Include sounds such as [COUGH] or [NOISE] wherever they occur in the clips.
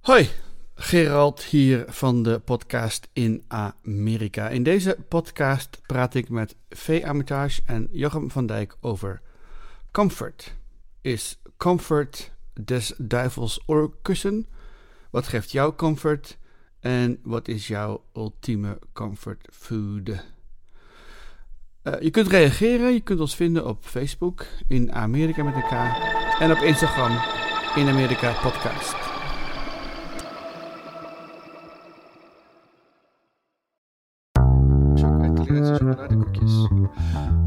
Hoi, Gerald hier van de podcast in Amerika. In deze podcast praat ik met V. Armitage en Jochem van Dijk over comfort. Is comfort des duivels oorkussen? Wat geeft jou comfort? En wat is jouw ultieme comfort food? Uh, je kunt reageren, je kunt ons vinden op Facebook in Amerika met elkaar en op Instagram in Amerika Podcast.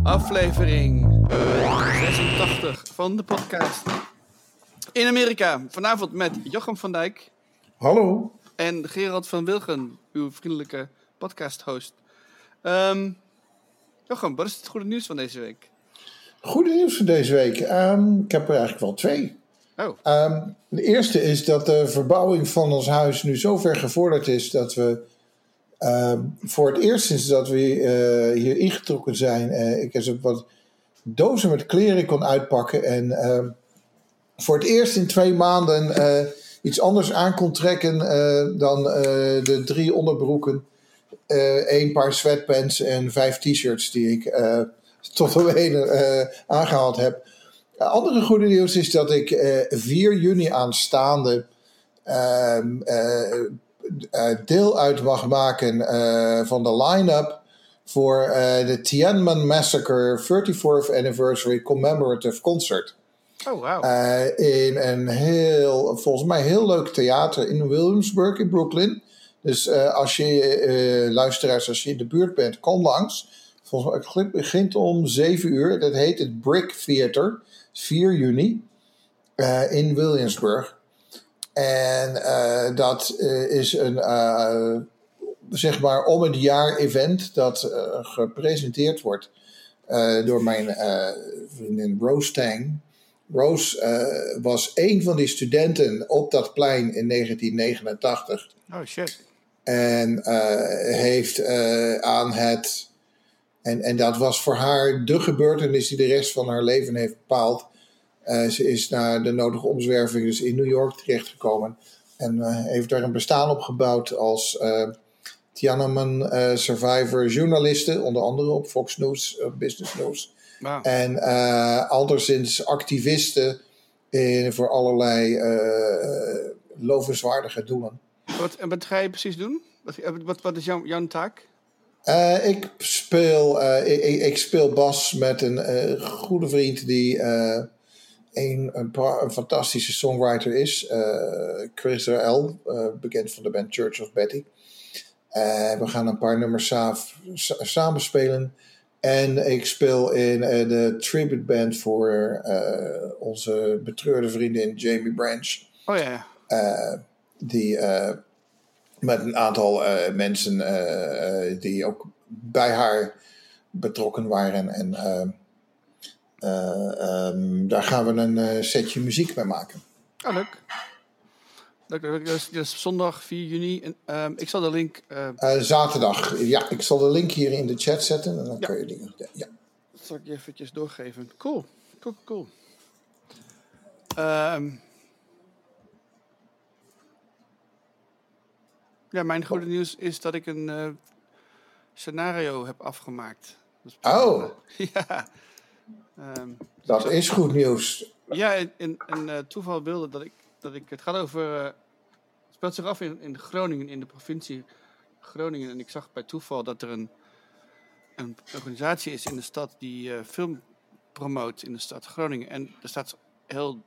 Aflevering 86 van de podcast in Amerika. Vanavond met Jochem van Dijk. Hallo. En Gerald van Wilgen, uw vriendelijke podcast-host. Um, Jochem, wat is het goede nieuws van deze week? Goede nieuws van deze week. Um, ik heb er eigenlijk wel twee. Oh. Um, de eerste is dat de verbouwing van ons huis nu zo ver gevorderd is dat we voor het eerst sinds dat we uh, hier ingetrokken zijn, uh, ik ook wat dozen met kleren kon uitpakken en voor het eerst in twee maanden uh, iets anders aan kon trekken dan de drie onderbroeken, één paar sweatpants en vijf t-shirts die ik tot op heden aangehaald heb. Andere goede nieuws is dat ik uh, 4 juni aanstaande uh, deel uit mag maken van de line-up voor de Tiananmen Massacre 34th Anniversary Commemorative Concert. Oh, wow. in een heel, volgens mij heel leuk theater in Williamsburg in Brooklyn. Dus als je, luisteraars, als je in de buurt bent, kom langs. Volgens mij het begint om 7 uur. Dat heet het Brick Theater. 4 juni uh, in Williamsburg. En uh, dat uh, is een zeg maar om het jaar event dat gepresenteerd wordt door mijn vriendin Rose Tang. Rose was een van die studenten op dat plein in 1989. Oh shit. En heeft aan het en, en dat was voor haar de gebeurtenis die de rest van haar leven heeft bepaald. Uh, ze is naar de nodige omzwerving dus in New York terechtgekomen. En uh, heeft daar een bestaan op gebouwd als uh, Tiananmen survivor journaliste. Onder andere op Fox News, Business News. Wow. En anderszins activiste in, voor allerlei lovenswaardige doelen. Wat, en wat ga je precies doen? Wat, wat, wat is jouw, jouw taak? Uh, ik, speel, uh, ik, ik, speel bas met een uh, goede vriend die een, een, een, fantastische songwriter is. Chris L., bekend van de band Church of Betty. we gaan een paar nummers sa samen spelen. En ik speel in de tribute band voor onze betreurde vriendin Jamie Branch. Oh ja. die met een aantal uh, mensen uh, die ook bij haar betrokken waren. En um, daar gaan we een setje muziek mee maken. Ah, leuk. leuk. Dus, dus zondag 4 juni. En, um, ik zal de link. zaterdag. Ja, ik zal de link hier in de chat zetten. En dan ja. kan je dingen. Ja. Dat zal ik je eventjes doorgeven. Cool. Cool, cool. Um, Ja, mijn goede nieuws is dat ik een uh, scenario heb afgemaakt. Dat oh. [LAUGHS] ja. Um, dat zo, is goed nieuws. Ja, en, en uh, toeval wilde dat ik, dat ik... Het gaat over... Uh, het speelt zich af in, in Groningen, in de provincie Groningen. En ik zag bij toeval dat er een, een organisatie is in de stad die uh, film promoot in de stad Groningen. En er staat heel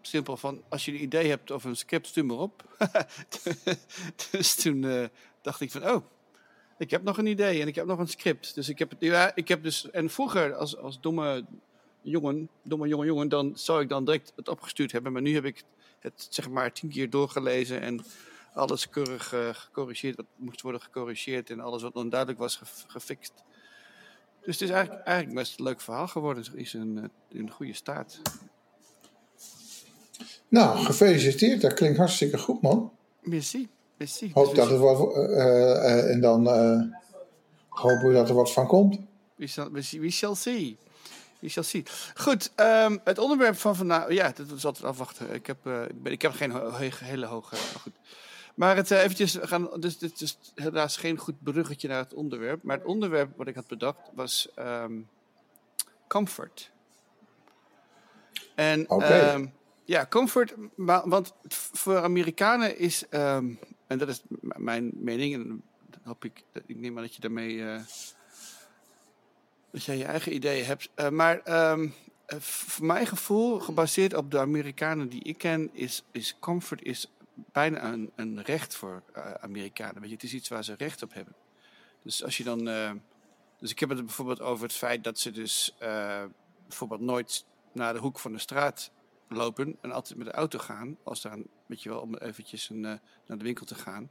simpel van, als je een idee hebt of een script, stuur maar op. [LAUGHS] dus toen uh, dacht ik van, oh, ik heb nog een idee en ik heb nog een script. Dus ik heb, ja, ik heb dus, en vroeger als, als domme jongen, domme jonge jongen, dan zou ik dan direct het opgestuurd hebben. Maar nu heb ik het zeg maar tien keer doorgelezen en alles keurig uh, gecorrigeerd, wat moest worden gecorrigeerd en alles wat onduidelijk was gefixt. Dus het is eigenlijk, eigenlijk best een leuk verhaal geworden. Het is een, in een goede staat. Nou, gefeliciteerd. Dat klinkt hartstikke goed, man. Merci. Merci. Hoop dus dat er wat... Uh, uh, en dan hopen we dat er wat van komt. We shall, we shall see. Je zal zien. Goed, ehm, het onderwerp van vandaag. Ja, dat is altijd afwachten. Ik heb, uh, ik, heb geen ho hele hoge. Maar goed. Maar het uh, eventjes gaan. Dus dit is helaas geen goed bruggetje naar het onderwerp. Maar het onderwerp wat ik had bedacht was um, comfort. En okay. um, ja, comfort. Maar, want voor Amerikanen is. En dat is mijn mening. En hoop ik. Ik neem aan dat je daarmee. Uh, dat jij je eigen ideeën hebt. Uh, maar um, voor mijn gevoel, gebaseerd op de Amerikanen die ik ken, is, is comfort is bijna een, een recht voor Amerikanen. Weet je, het is iets waar ze recht op hebben. Dus als je dan. Dus ik heb het bijvoorbeeld over het feit dat ze dus bijvoorbeeld nooit naar de hoek van de straat lopen en altijd met de auto gaan. Als daar, weet je wel, om eventjes een, naar de winkel te gaan.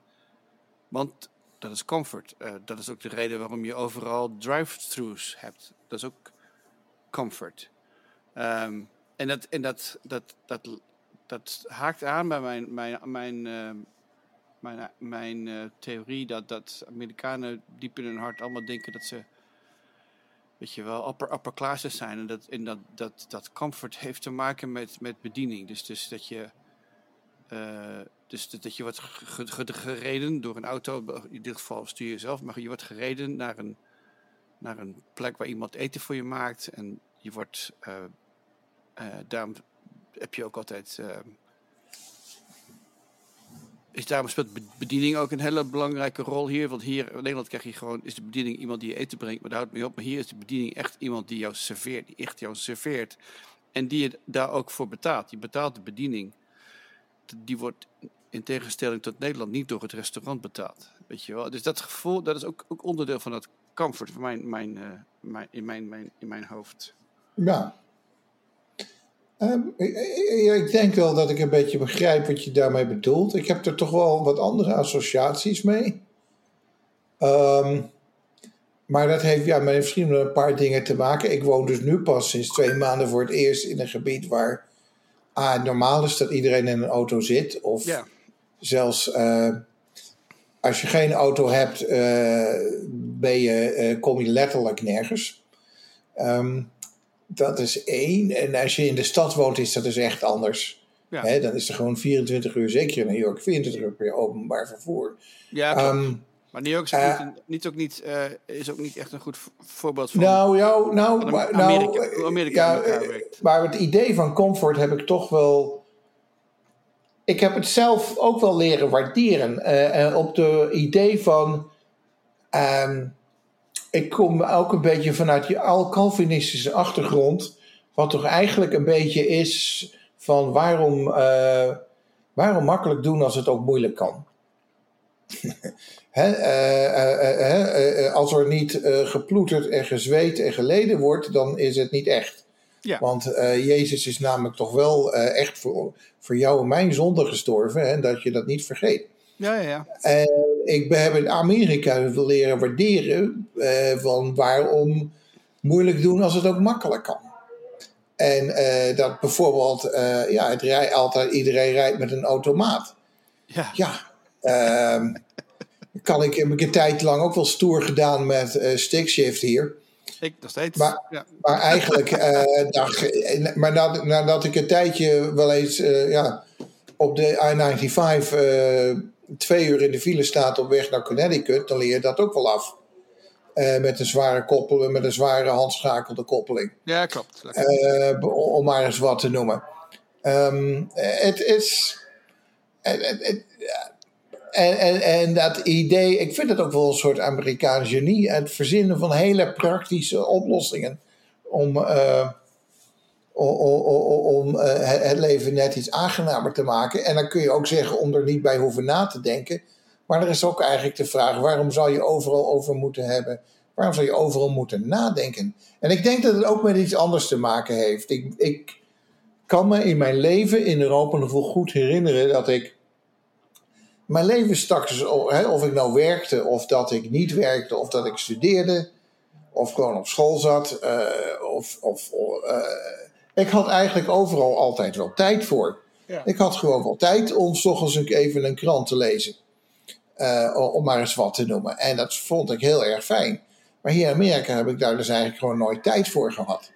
Want dat is comfort. Uh, dat is ook de reden waarom je overal drive-thrus hebt. Dat is ook comfort. Um, en dat, en dat, dat, dat, dat haakt aan bij mijn, mijn, mijn, uh, mijn, mijn uh, theorie dat, dat Amerikanen diep in hun hart allemaal denken dat ze, weet je wel, upper, upper classes zijn. En dat, en dat, dat, dat comfort heeft te maken met, met bediening. Dus, dus dat je. Uh, dus dat je wordt gereden door een auto, in dit geval stuur je zelf, maar je wordt gereden naar een, naar een plek waar iemand eten voor je maakt. En je wordt, uh, daarom heb je ook altijd, is daarom speelt bediening ook een hele belangrijke rol hier. Want hier in Nederland krijg je gewoon, is de bediening iemand die je eten brengt, maar daar houdt mee op. Maar hier is de bediening echt iemand die jou serveert, die echt jou serveert. En die je daar ook voor betaalt. Je betaalt de bediening. Die wordt in tegenstelling tot Nederland niet door het restaurant betaald. Weet je wel? Dus dat gevoel, dat is ook, ook onderdeel van dat comfort mijn, mijn, uh, mijn, in, mijn, mijn, in mijn hoofd. Ja. Um, ik, ik, denk wel dat ik een beetje begrijp wat je daarmee bedoelt. Ik heb er toch wel wat andere associaties mee. Um, maar dat heeft ja, met misschien een paar dingen te maken. Ik woon dus nu pas sinds twee maanden voor het eerst in een gebied waar ah, normaal is dat iedereen in een auto zit. Of ja. Zelfs uh, als je geen auto hebt, uh, ben je, uh, kom je letterlijk nergens. Um, dat is één. En als je in de stad woont, is dat dus echt anders. Ja. He, dan is er gewoon 24 uur, zeker in New York, 24 uur per openbaar vervoer. Ja, um, maar New York is, uh, niet, niet, ook niet, uh, is ook niet echt een goed voorbeeld van. Nou, jou, nou, van Amerika, nou, Amerika ja, maar het idee van comfort heb ik toch wel ik heb het zelf ook wel leren waarderen. Uh, op de idee van. Uh, ik kom ook een beetje vanuit je al-Calvinistische achtergrond. Wat toch eigenlijk een beetje is van waarom, uh, waarom makkelijk doen als het ook moeilijk kan. [LAUGHS] als er niet geploeterd en gezweet en geleden wordt, dan is het niet echt. Ja. Want Jezus is namelijk toch wel echt voor, voor jou en mijn zonde gestorven. En dat je dat niet vergeet. Ja, ja, ja. En ik heb in Amerika wil leren waarderen uh, van waarom moeilijk doen als het ook makkelijk kan. En dat bijvoorbeeld, ja, het rij, altijd, iedereen rijdt met een automaat. Ja. Ja. Ehm, kan ik, heb ik een tijd lang ook wel stoer gedaan met stickshift hier. Ik nog steeds. Maar, ja. maar eigenlijk, [LAUGHS] maar nadat, nadat ik een tijdje wel eens ja, op de I-95 uh, twee uur in de file staat op weg naar Connecticut, dan leer je dat ook wel af. met een zware koppeling, met een zware handschakelde koppeling. Ja, klopt. om maar eens wat te noemen. Um, het is. En, en, en dat idee, ik vind het ook wel een soort Amerikaans genie. Het verzinnen van hele praktische oplossingen. Om, uh, om, om uh, het leven net iets aangenamer te maken. En dan kun je ook zeggen om er niet bij hoeven na te denken. Maar er is ook eigenlijk de vraag: waarom zou je overal over moeten hebben? Waarom zou je overal moeten nadenken? En ik denk dat het ook met iets anders te maken heeft. Ik, ik kan me in mijn leven in Europa nog wel goed herinneren dat ik mijn leven straks, of ik nou werkte, of dat ik niet werkte, of dat ik studeerde, of gewoon op school zat, uh, of, of uh, ik had eigenlijk overal altijd wel tijd voor. Ja. Ik had gewoon wel tijd om s ochtends even een krant te lezen, uh, om maar eens wat te noemen. En dat vond ik heel erg fijn. Maar hier in Amerika heb ik daar dus eigenlijk gewoon nooit tijd voor gehad.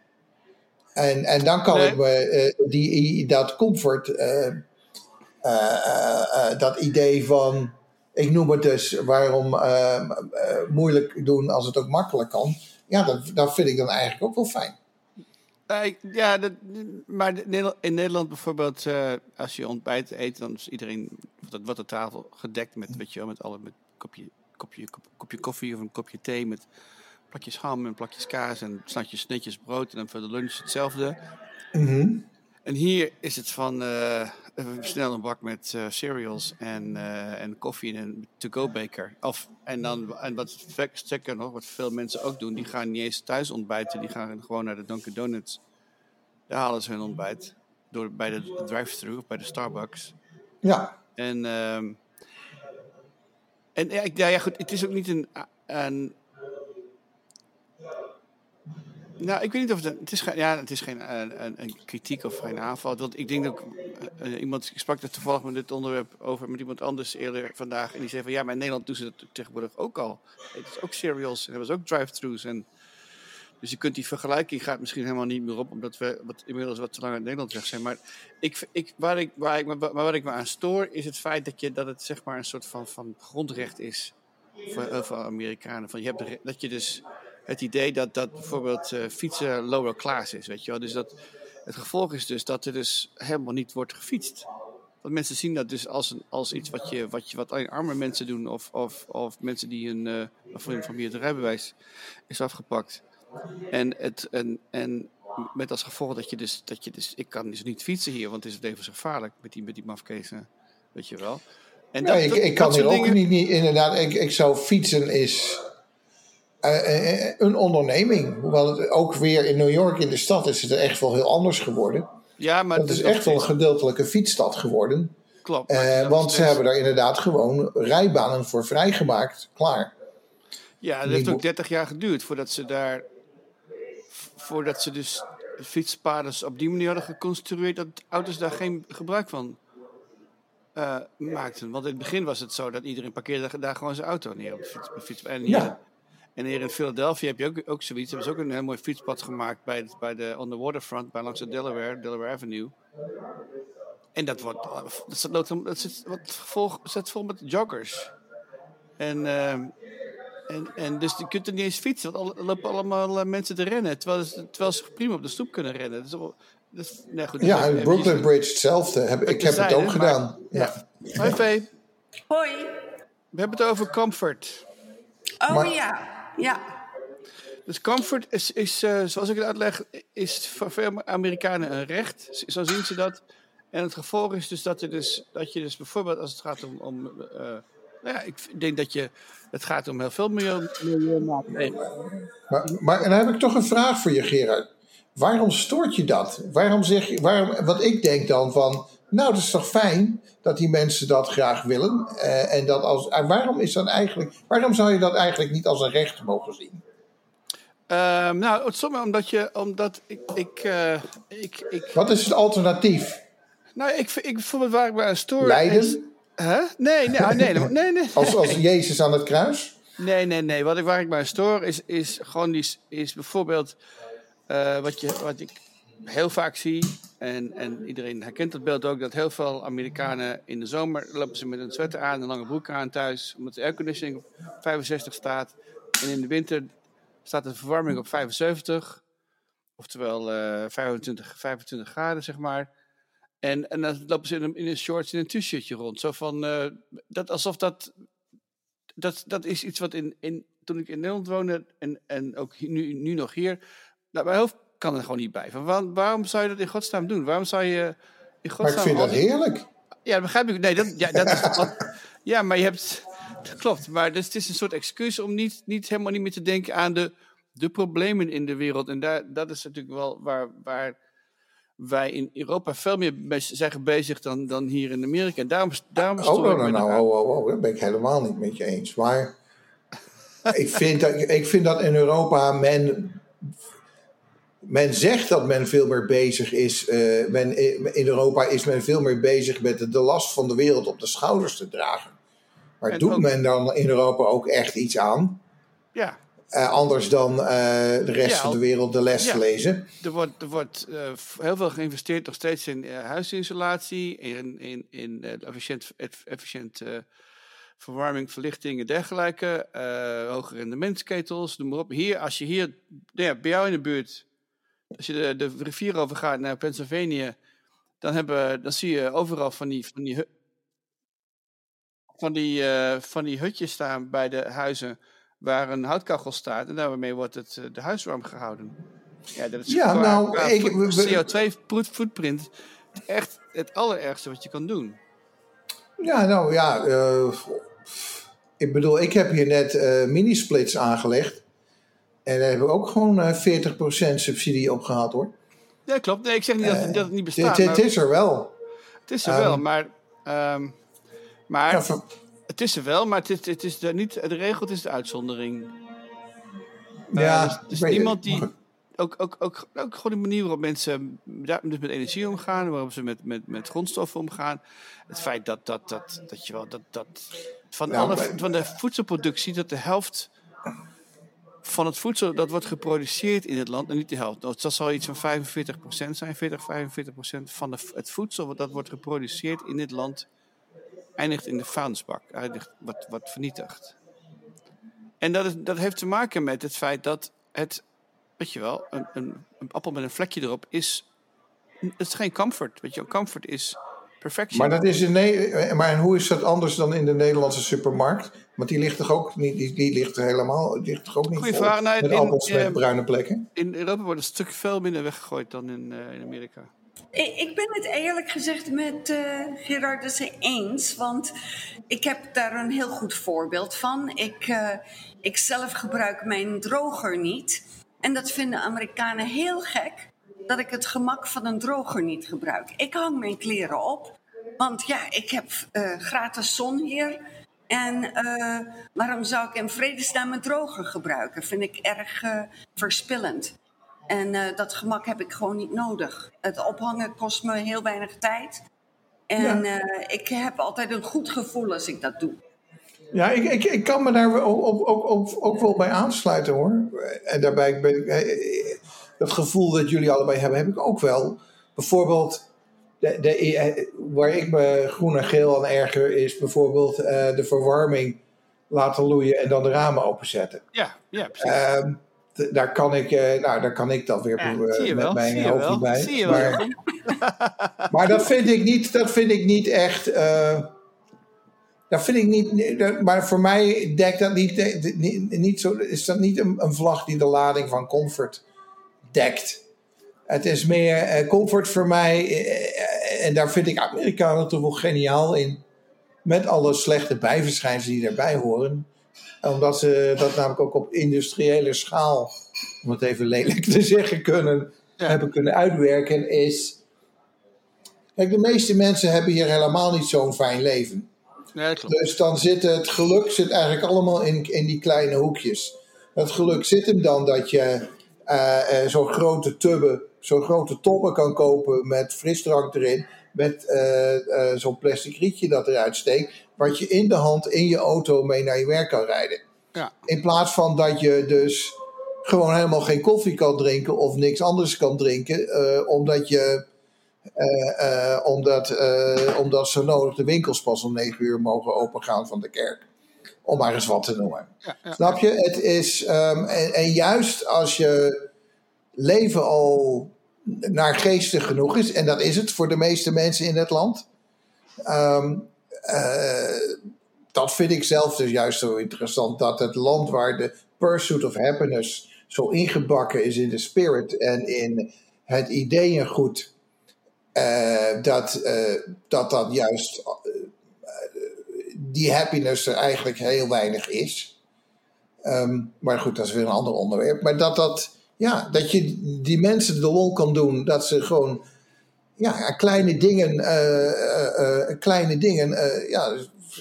En, en dan kan Nee. ik me eh, die, dat comfort, eh, eh, eh, eh, dat idee van, ik noem het dus, waarom eh, eh, moeilijk doen als het ook makkelijk kan. Ja, dat, dat vind ik dan eigenlijk ook wel fijn. Eh, ja, dat, maar in Nederland bijvoorbeeld, eh, als je ontbijt eet, dan is iedereen dat wordt de tafel gedekt met, weet je wel, met alle met kopje, kopje, kop- kopje koffie of een kopje thee met plakjes ham en plakjes kaas en snatjes netjes brood en dan voor de lunch hetzelfde. Mhm. En hier is het van eh, snel een bak met eh, cereals en, eh, en koffie in een to-go beker. Of, en, dan, en wat sterker nog, wat veel mensen ook doen, die gaan niet eens thuis ontbijten. Die gaan gewoon naar de Dunkin' Donuts. Daar halen ze hun ontbijt. Door, bij de drive-thru of bij de Starbucks. Ja, En, ehm, en ja, ik- ja, ja, goed, het is ook niet een, een. Nou, ik weet niet of het. Het is geen, ja, het is geen eh, een, een kritiek of geen aanval. Want ik denk ook. eh, eh, iemand, ik sprak er toevallig met dit onderwerp over met iemand anders eerder vandaag. En die zei van ja, maar in Nederland doen ze dat tegenwoordig ook al. Het is ook cereals en er was ook drive-thrus. En, dus je kunt die vergelijking gaat misschien helemaal niet meer op, omdat we wat, inmiddels wat te lang uit Nederland weg zijn. Maar ik, ik, waar, ik, waar, ik, ik me aan stoor, is het feit dat, je, dat het zeg maar een soort van, van grondrecht is voor Amerikanen. Van je hebt dat je dus het idee dat, dat bijvoorbeeld eh, fietsen lower class is, weet je wel. Dus dat het gevolg is dus dat er dus helemaal niet wordt gefietst. Want mensen zien dat dus als, een, als iets wat, je, wat, je, wat alleen arme mensen doen, of, of, of mensen die eh van, van wie het rijbewijs is afgepakt. En, het, en, en met als gevolg dat je dus, dat je dus, ik kan dus niet fietsen hier, want het is levensgevaarlijk met die, met die mafkezen, weet je wel. En ik, ik kan hier ook dingen- niet, niet inderdaad. Ik, ik zou fietsen is een onderneming. Hoewel het ook weer in New York in de stad is het er echt wel heel anders geworden. Ja, maar Het is echt wel een gedeeltelijke fietsstad geworden. klopt. Eh, want ze hebben daar inderdaad gewoon rijbanen voor vrijgemaakt. Klaar. Ja, Die heeft ook bo- 30 jaar geduurd voordat ze daar. Voordat ze dus fietspaden op die manier hadden geconstrueerd dat auto's daar geen gebruik van eh, maakten. Want in het begin was het zo dat iedereen parkeerde daar gewoon zijn auto neer op de fiets. op de fiets. En, hier, Ja. En hier in Philadelphia heb je ook, ook zoiets. Hebben ze ook een heel mooi fietspad gemaakt bij, het- bij de, on the waterfront, bij langs de Delaware, Delaware Avenue. En dat wordt, dat zit, nood- dat zit, wat gevolg, zit vol met joggers. En, ehm, en, en dus je kunt er niet eens fietsen, want alle- er lopen allemaal eh, mensen te rennen. Terwijl ze, terwijl ze prima op de stoep kunnen rennen. Dat is, dat is, nee, goed, dat Ja, is en even- Brooklyn Bridge hetzelfde. Heb, ik heb het ook maar- gedaan. Ja. Ja. Hoi Vee, Hoi. we hebben het over comfort. Oh Maar- ja, ja. Dus comfort is, is eh, zoals ik het uitleg, is voor veel Amerikanen een recht. Zo zien ze dat. En het gevolg is dus dat, er dus, dat je dus bijvoorbeeld als het gaat om... om eh, nou ja, ik denk dat je... Het gaat om heel veel miljoen, milieumaatregelen. Maar, maar en dan heb ik toch een vraag voor je, Gerard. Waarom stoort je dat? Waarom zeg je, waarom, want ik denk dan van, nou, dat is toch fijn dat die mensen dat graag willen. eh, en dat als, en waarom is dat eigenlijk, waarom zou je dat eigenlijk niet als een recht mogen zien? Ehm, nou, het sommige omdat je... Omdat ik... ik, eh, ik, ik Wat is het alternatief? nou, ik, ik bijvoorbeeld waar ik bij een Hè? Nee, nee, ah, nee, nee, nee, nee. Als, als Jezus aan het kruis? Nee, nee, nee. Wat ik, waar ik bij stoor is, is gewoon die, is bijvoorbeeld eh, wat, je, wat ik heel vaak zie. En, en iedereen herkent dat beeld ook. Dat heel veel Amerikanen in de zomer lopen ze met een sweater aan, een lange broek aan thuis. Omdat de airconditioning op 65 staat. En in de winter staat de verwarming op 75. Oftewel eh 25, 25 graden, zeg maar. En, en dan lopen ze in een, in een shorts en een t-shirtje rond. Zo van, eh, dat, alsof dat dat, dat is iets wat in, in, toen ik in Nederland woonde en, en ook nu, nu nog hier, nou, mijn hoofd kan er gewoon niet bij. Van, waarom zou je dat in godsnaam doen? Waarom zou je in Maar godsnaam... ik vind dat heerlijk. Ja, dat begrijp ik. Nee, dat, ja, dat is wat... [LAUGHS] Ja, maar je hebt... Dat klopt, maar dus het is een soort excuus om niet, niet helemaal niet meer te denken aan de, de problemen in de wereld. En daar, dat is natuurlijk wel waar, waar wij in Europa veel meer mee zijn bezig dan, dan hier in Amerika. En daarom, daarom Oh, stoor nou, nou, nou, oh, oh, oh, dat ben ik helemaal niet met je eens. Maar ik vind, dat, ik vind dat in Europa men. Men zegt dat men veel meer bezig is. eh, men, in Europa is men veel meer bezig met de, de last van de wereld op de schouders te dragen. Maar En doet ook- men dan in Europa ook echt iets aan? Ja, eh, anders dan eh, de rest Ja, van de wereld de les Ja. lezen. Er wordt, er wordt eh, heel veel geïnvesteerd nog steeds in eh, huisinsolatie, in, in, in eh, efficiënt, eff- efficiënt eh, verwarming, verlichting en dergelijke. eh hoge rendementsketels, noem maar op. Hier, als je hier, nou ja, bij jou in de buurt, als je de, de rivier overgaat naar Pennsylvania, dan, hebben, dan zie je overal van die, van die, van die, eh, van die hutjes staan bij de huizen waar een houtkachel staat. En daarmee wordt het, eh, de huis warm gehouden. Ja, dat is Ja, qua- nou, qua ik- voet- we- we- CO2-footprint echt het allerergste wat je kan doen. Ja, nou ja. eh, ik bedoel, ik heb hier net mini-splits aangelegd. En daar hebben we ook gewoon eh 40% subsidie op gehad hoor. Ja, klopt. Nee, ik zeg niet dat, het- dat het niet bestaat. Het, is er wel. het is er ehm, wel, maar... ehm, maar Ja, het is er wel, maar het is, het is de, niet, de regel het is de uitzondering. ja, dus- dus niemand die- Ook, ook, ook, ook gewoon de manier waarop mensen daar- dus met energie omgaan, waarop ze met, met, met grondstoffen omgaan. Het feit dat, dat, dat, dat je wel dat, dat van, Nou, alle, van de voedselproductie, dat de helft van het voedsel dat wordt geproduceerd in het land, en niet de helft, dat zal iets van 45% zijn, 40, 45% van het voedsel wat dat wordt geproduceerd in dit land, eindigt in de vuilnisbak, eindigt, wordt, wordt vernietigd. En dat, is, dat heeft te maken met het feit dat het, weet je wel, een, een, een appel met een vlekje erop is, het is geen comfort. Weet je, comfort is Maar, dat is in Ne- maar en hoe is dat anders dan in de Nederlandse supermarkt? Want die ligt toch ook niet, die, die ligt er helemaal, die ligt toch ook niet Goeie vol vraag. Nou, met in- appels eh, met bruine plekken? in Europa wordt een stuk veel minder weggegooid dan in, eh, in Amerika. Ik, ik ben het eerlijk gezegd met eh Gerardussen eens, want ik heb daar een heel goed voorbeeld van. Ik, eh, ik zelf gebruik mijn droger niet. En dat vinden Amerikanen heel gek, dat ik het gemak van een droger niet gebruik. Ik hang mijn kleren op, want ja, ik heb eh, gratis zon hier. En eh, waarom zou ik in vredesnaam een droger gebruiken? Vind ik erg eh, verspillend. En dat gemak heb ik gewoon niet nodig. Het ophangen kost me heel weinig tijd. En Ja. ik heb altijd een goed gevoel als ik dat doe. Ja, ik, ik, ik kan me daar ook, ook, ook, ook, wel bij aansluiten hoor. En daarbij ben ik, dat gevoel dat jullie allebei hebben, heb ik ook wel. Bijvoorbeeld, de, de, eh, waar ik me groen en geel aan erger, is bijvoorbeeld eh, de verwarming laten loeien en dan de ramen openzetten. Ja, ja precies. Ehm, daar, kan ik, eh, nou, daar kan ik dan weer Ja, met wel, mijn hoofd wel, niet bij. zie je wel, maar, Jeroen. [LAUGHS] maar dat vind ik niet, dat vind ik niet echt. eh, dat vind ik niet. dat- Maar voor mij dekt dat niet, niet zo, is dat niet een, een vlag die de lading van comfort dekt. Het is meer eh, comfort voor mij. eh, en daar vind ik Amerikanen toch wel geniaal in. Met alle slechte bijverschijnselen die daarbij horen. Omdat ze dat namelijk ook op industriële schaal, om het even lelijk te [LAUGHS] zeggen, kunnen, Ja. hebben kunnen uitwerken. Is. Kijk, de meeste mensen hebben hier helemaal niet zo'n fijn leven. Ja. Dus dan zit het geluk zit eigenlijk allemaal in, in die kleine hoekjes. Het geluk zit hem dan dat je eh, eh, zo'n grote tubben, zo'n grote tobben kan kopen met frisdrank erin. Met eh, eh, zo'n plastic rietje dat eruit steekt. Wat je in de hand in je auto mee naar je werk kan rijden. Ja. In plaats van dat je dus gewoon helemaal geen koffie kan drinken of niks anders kan drinken. eh, omdat je eh, eh, omdat, eh, omdat zo nodig de winkels pas om negen uur mogen opengaan van de kerk. Om maar eens wat te noemen. Ja, ja. Snap je? Het is, ehm, en, en juist als je leven al naar geestig genoeg is, en dat is het voor de meeste mensen in het land. ehm, eh, dat vind ik zelf dus juist zo interessant. Dat het land waar de pursuit of happiness zo ingebakken is in de spirit en in het ideeëngoed eh, dat, eh, dat dat juist die happiness er eigenlijk heel weinig is. Ehm, maar goed, dat is weer een ander onderwerp. Maar dat, dat, ja, dat je die mensen de lol kan doen, dat ze gewoon ja, kleine dingen, eh, eh, eh, kleine dingen, ja,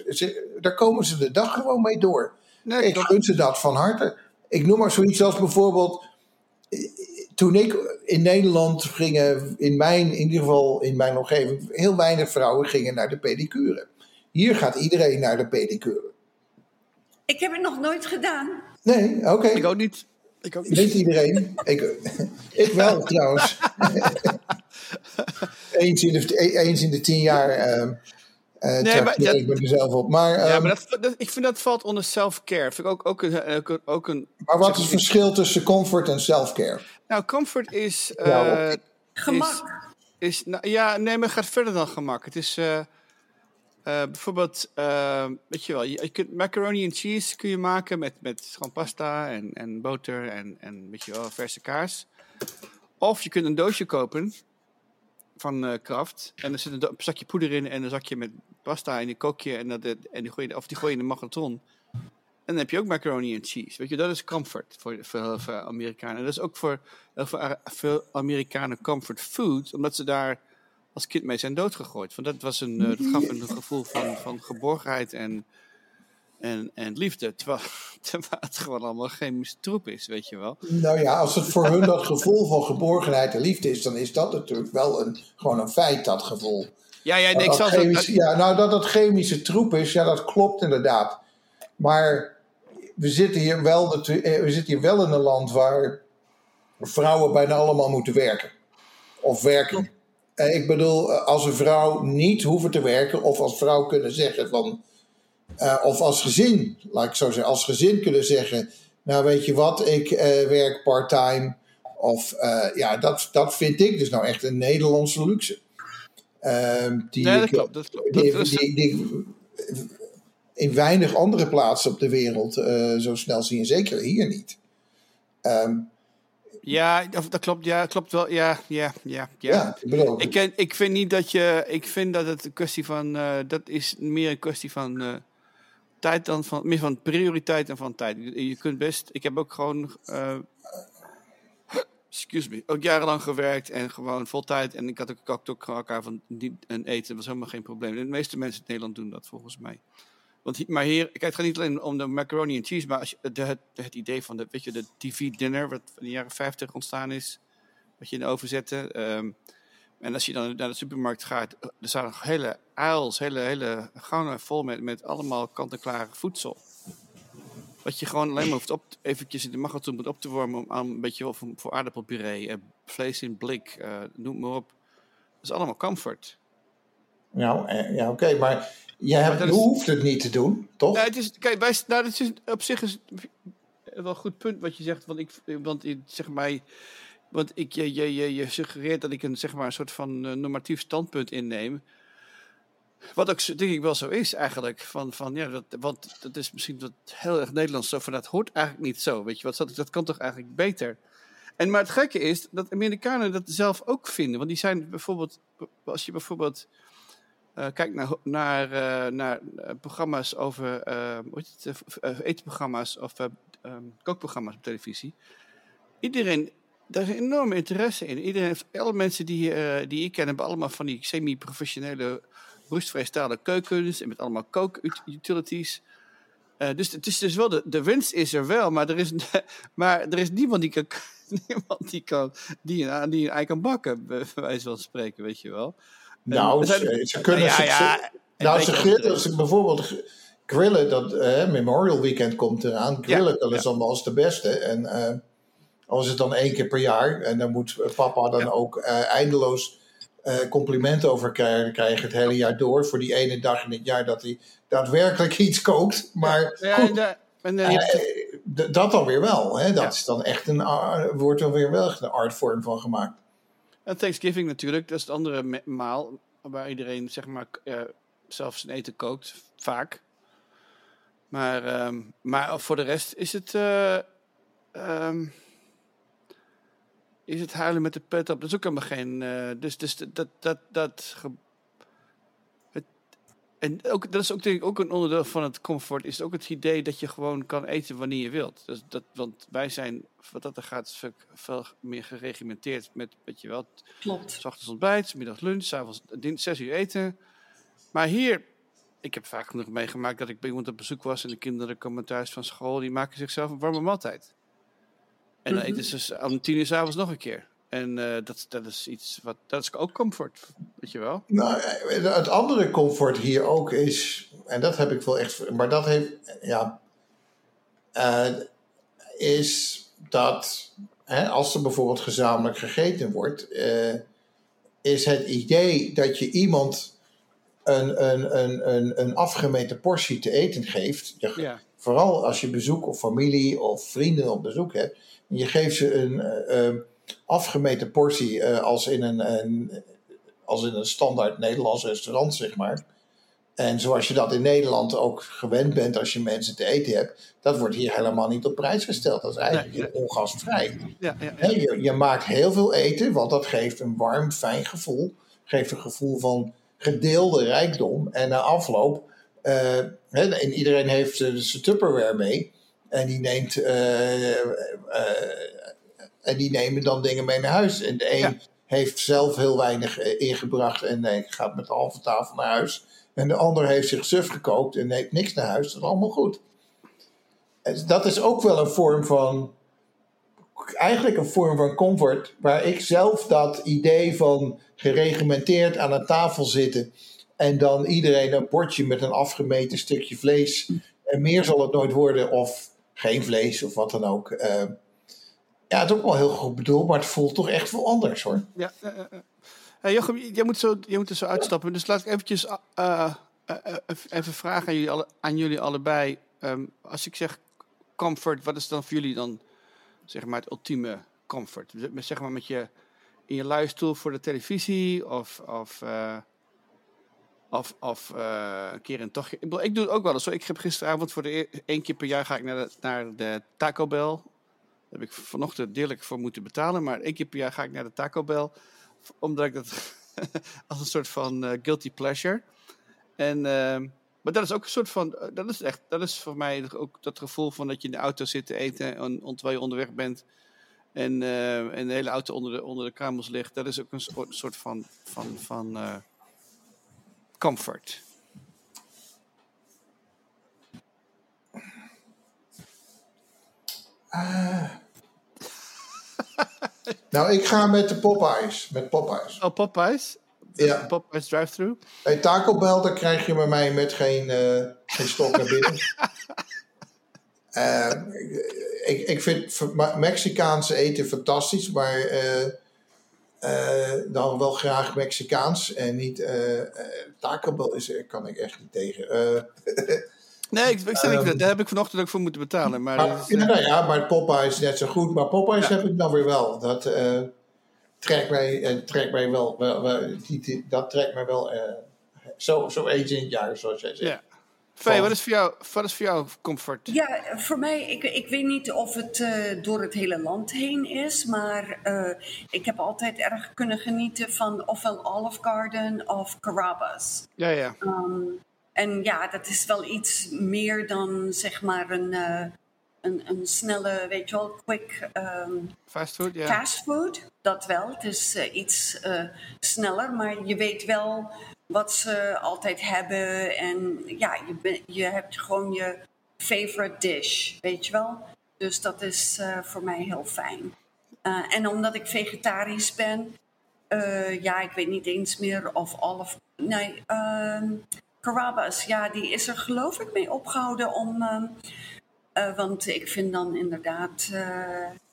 ze, daar komen ze de dag gewoon mee door. Nee, Ik gun ze dat van harte. Ik noem maar zoiets als bijvoorbeeld. Toen ik in Nederland gingen, in mijn, in ieder geval in mijn omgeving, heel weinig vrouwen gingen naar de pedicure. Hier gaat iedereen naar de pedicure. Ik heb het nog nooit gedaan. Nee, oké. Ik ook niet. Ik ook niet. Niet iedereen. Ik, ik wel trouwens. [LAUGHS] eens, in de, eens in de tien jaar uh, Nee, maar dat- ik me zelf op. Maar, Ja, ehm, maar dat, dat- ik vind dat valt onder self-care. Vind ik ook, ook, een, ook, een- ook een. maar wat is het verschil tussen comfort en self-care? Nou, comfort is. eh, Ja, Gemak. is nou, ja, nee, maar het gaat verder dan gemak. Het is eh, eh, bijvoorbeeld, eh, weet je wel, je, kunt macaroni en cheese kun je maken met, met gewoon pasta en, en boter en, en weet je wel, verse kaas. Of je kunt een doosje kopen van eh Kraft en er zit een, een zakje poeder in en een zakje met pasta en die kook je en, dat, en die gooi je, of die gooi je in de magnetron. En dan heb je ook macaroni en cheese. Weet je, dat is comfort voor, voor heel veel Amerikanen. En dat is ook voor heel veel Amerikanen comfort food, omdat ze daar als kind mee zijn doodgegooid. Want dat, was een, eh, dat gaf een gevoel van, van geborgenheid en, en, en liefde. Terwijl, [LAUGHS] terwijl het gewoon allemaal chemische troep is, weet je wel. Nou ja, als het voor hun dat gevoel van geborgenheid en liefde is, dan is dat natuurlijk wel een, gewoon een feit, dat gevoel. Ja, ja, nee, ik Dat zal ja, nou, dat het chemische troep is, ja, dat klopt inderdaad. Maar we zitten hier wel, eh, we zitten hier wel in een land waar vrouwen bijna allemaal moeten werken. Of werken. Eh, Ik bedoel, eh, als een vrouw niet hoeven te werken, of als vrouw kunnen zeggen van. eh, of als gezin, laat ik zo zeggen, als gezin kunnen zeggen. Nou, weet je wat, ik werk part-time. Of ja, dat, dat vind ik dus nou echt een Nederlandse luxe. Die Nee, dat ik- klopt. Dat klopt. die, Dat is- die, die in weinig andere plaatsen op de wereld zo snel zien. En zeker hier niet. Ehm, Ja, dat, klopt. Ja, klopt wel. Ja, ja, ja. ja. ja. ik ken, ik vind niet dat je. Ik vind dat het een kwestie van. eh, dat is meer een kwestie van. eh, tijd dan van. Meer van prioriteit dan van tijd. Je, je kunt best. Ik heb ook gewoon. eh, excuse me. Ook jarenlang gewerkt en gewoon vol tijd. En ik had ook, ook gewoon elkaar van. En eten was helemaal geen probleem. De meeste mensen in Nederland doen dat volgens mij. Want, maar hier, kijk, het gaat niet alleen om de macaroni en cheese, maar als je, het, het idee van de, weet je, de TV-dinner, wat in de jaren 50 ontstaan is, wat je in de oven zette. ehm, en als je dan naar de supermarkt gaat, er staan nog hele aisles, hele, hele gangen vol met, met allemaal kant-en-klare voedsel. Wat je gewoon alleen maar hoeft op, eventjes in de magnetron moet op te warmen om een beetje voor, voor aardappelpuree, eh, vlees in blik, eh, noem maar op. Dat is allemaal comfort. Nou, eh, ja, oké, maar je, hebt, dat je is- hoeft het niet te doen, toch? Ja, het is, kijk, wij, nou, het is, op zich is het wel een goed punt wat je zegt. Want ik, want zeg maar, want ik, je, je, je, je suggereert dat ik een, zeg maar, een soort van eh, normatief standpunt inneem. Wat ook denk ik wel zo is eigenlijk. Van, van, ja, dat, want dat is misschien wat heel erg Nederlands zo van dat hoort eigenlijk niet zo. Weet je wat, dat, dat kan toch eigenlijk beter. En maar het gekke is dat Amerikanen dat zelf ook vinden. Want die zijn bijvoorbeeld, als je bijvoorbeeld eh, kijkt naar, naar, eh, naar eh, programma's over, etenprogramma's of eh, ehm, kookprogramma's op televisie. Iedereen, daar is een enorme interesse in. Iedereen heeft, alle mensen die, die ik ken, hebben allemaal van die semi-professionele roestvrijstalen stalen keukens en met allemaal kookutilities. Dus het is dus wel, de, de winst is er wel, maar er is, [LAUGHS] maar er is niemand die kan, [LAUGHS] niemand die kan, die die ei kan bakken, bij wijze van spreken, weet je wel. Nou, ze, ze kunnen ja, ze, ja, ze- nou, ze grillen, ze bijvoorbeeld gr- grillen, dat eh, Memorial Weekend komt eraan. Grillen, dat is ja. dan wel eens de beste. En eh al is het dan één keer per jaar, en dan moet papa dan ook eh, eindeloos eh, complimenten over krijgen, krijgen het hele jaar door. Voor die ene dag in het jaar dat hij daadwerkelijk iets kookt. Maar goed, en, dan, Eh, dat dan weer wel. Hè? Dat is dan echt een, wordt er weer wel een artvorm van gemaakt. En Thanksgiving natuurlijk, dat is het andere maal waar iedereen zeg maar k- eh, zelf zijn eten kookt, vaak. Maar, ehm, maar voor de rest is het, eh, ehm, is het huilen met de pet op. Dat is ook helemaal geen. eh, dus dus dat, dat, dat, en ook, dat is ook denk ik ook een onderdeel van het comfort. Is ook het idee dat je gewoon kan eten wanneer je wilt. Dus dat, want wij zijn, wat dat er gaat, veel, meer geregimenteerd met, weet je wel, Klopt. S ochtends ontbijt, 's middags lunch, 's avonds din- zes uur eten. Maar hier, ik heb vaak genoeg meegemaakt dat ik bij iemand op bezoek was en de kinderen komen thuis van school, die maken zichzelf een warme maaltijd. En dan Mhm. eten ze om tien uur 's avonds nog een keer. En eh, dat, dat is iets wat, dat is ook comfort, weet je wel. Nou, eh, het andere comfort hier ook is, en dat heb ik wel echt, maar dat heeft, ja, eh, is dat hè, als er bijvoorbeeld gezamenlijk gegeten wordt, is het idee dat je iemand een, een, een, een, een afgemeten portie te eten geeft. Je- Ja. Vooral als je bezoek of familie of vrienden op bezoek hebt. En je geeft ze een afgemeten portie eh, als, in een, een, als in een standaard Nederlands restaurant, zeg maar. En zoals je dat in Nederland ook gewend bent als je mensen te eten hebt. Dat wordt hier helemaal niet op prijs gesteld. Dat is eigenlijk ongastvrij. Ja, ja, je, je maakt heel veel eten, want dat geeft een warm, fijn gevoel. Geeft een gevoel van gedeelde rijkdom. En na afloop, hè, en iedereen heeft eh, zijn Tupperware mee. En die, neemt, en die nemen dan dingen mee naar huis. En de een Ja. heeft zelf heel weinig eh, ingebracht en eh, gaat met de halve tafel naar huis. En de ander heeft zich suf gekookt en neemt niks naar huis. Dat is allemaal goed. En dat is ook wel een vorm van eigenlijk een vorm van comfort, waar ik zelf dat idee van geregimenteerd aan een tafel zitten en dan iedereen een bordje met een afgemeten stukje vlees en meer zal het nooit worden of geen vlees of wat dan ook. Eh, ja, het is ook wel heel goed bedoeld, maar het voelt toch echt wel anders hoor. Ja. Hey, Jochem, jij moet, zo, jij moet er zo uitstappen. Dus laat ik eventjes eh, eh, eh, even vragen aan jullie, alle, aan jullie allebei. Ehm, als ik zeg comfort, wat is dan voor jullie dan zeg maar het ultieme comfort? Zeg maar met je in je luie stoel voor de televisie of, of, of, of een keer een tochtje. Ik, ik doe het ook wel eens. Ik heb gisteravond voor de één keer per jaar ga ik naar de, naar de Taco Bell. Heb ik vanochtend deerlijk voor moeten betalen. Maar één keer per jaar ga ik naar de Taco Bell. Omdat ik dat [LAUGHS] als een soort van eh, guilty pleasure. En, ehm, maar dat is ook een soort van. eh, Dat is echt. Dat is voor mij ook dat gevoel van dat je in de auto zit te eten. En, je onderweg bent. En, eh, en de hele auto onder de, onder de ligt. Dat is ook een soort, soort van. van, van comfort. [LAUGHS] Nou, ik ga met de Popeyes. Met Popeyes. Oh, Popeyes. Ja. Popeyes drive-thru. Bij Taco Bell, dan krijg je bij mij met geen, eh, geen stok naar binnen. [LAUGHS] Eh, ik, ik vind Mexicaanse eten fantastisch, maar eh, dan wel graag Mexicaans en niet Taco Bell is, kan ik echt niet tegen. [LAUGHS] Nee, ik, niet, daar heb ik vanochtend ook voor moeten betalen. Maar, maar, is, eh, ja, nou ja, maar Popeye is net zo goed, maar Popeyes heb ik dan weer wel. Dat eh, trekt mij, trekt mij wel, wel, wel- die- die- dat trekt mij wel. eh, zo, zo eens in het jaar, zoals jij zegt. ja. Wat is voor jou, wat is voor jou comfort? Ja, voor mij, ik, ik weet niet of het eh, door het hele land heen is, maar eh, ik heb altijd erg kunnen genieten van ofwel Olive Garden of Carrabba's. Ja, ja. En ja, dat is wel iets meer dan zeg maar een, eh, een, een snelle, weet je wel, quick ehm, Fast food, ja. fastfood. Dat wel. Het is eh, iets eh, sneller, maar je weet wel wat ze altijd hebben. En ja, je, ben- je hebt gewoon je favorite dish, weet je wel. Dus dat is voor mij heel fijn. En omdat ik vegetarisch ben, ja, ik weet niet eens meer of Olive... Nee, ehm Carrabba's, ja, die is er geloof ik mee opgehouden om... ehm, eh, want ik vind dan inderdaad eh,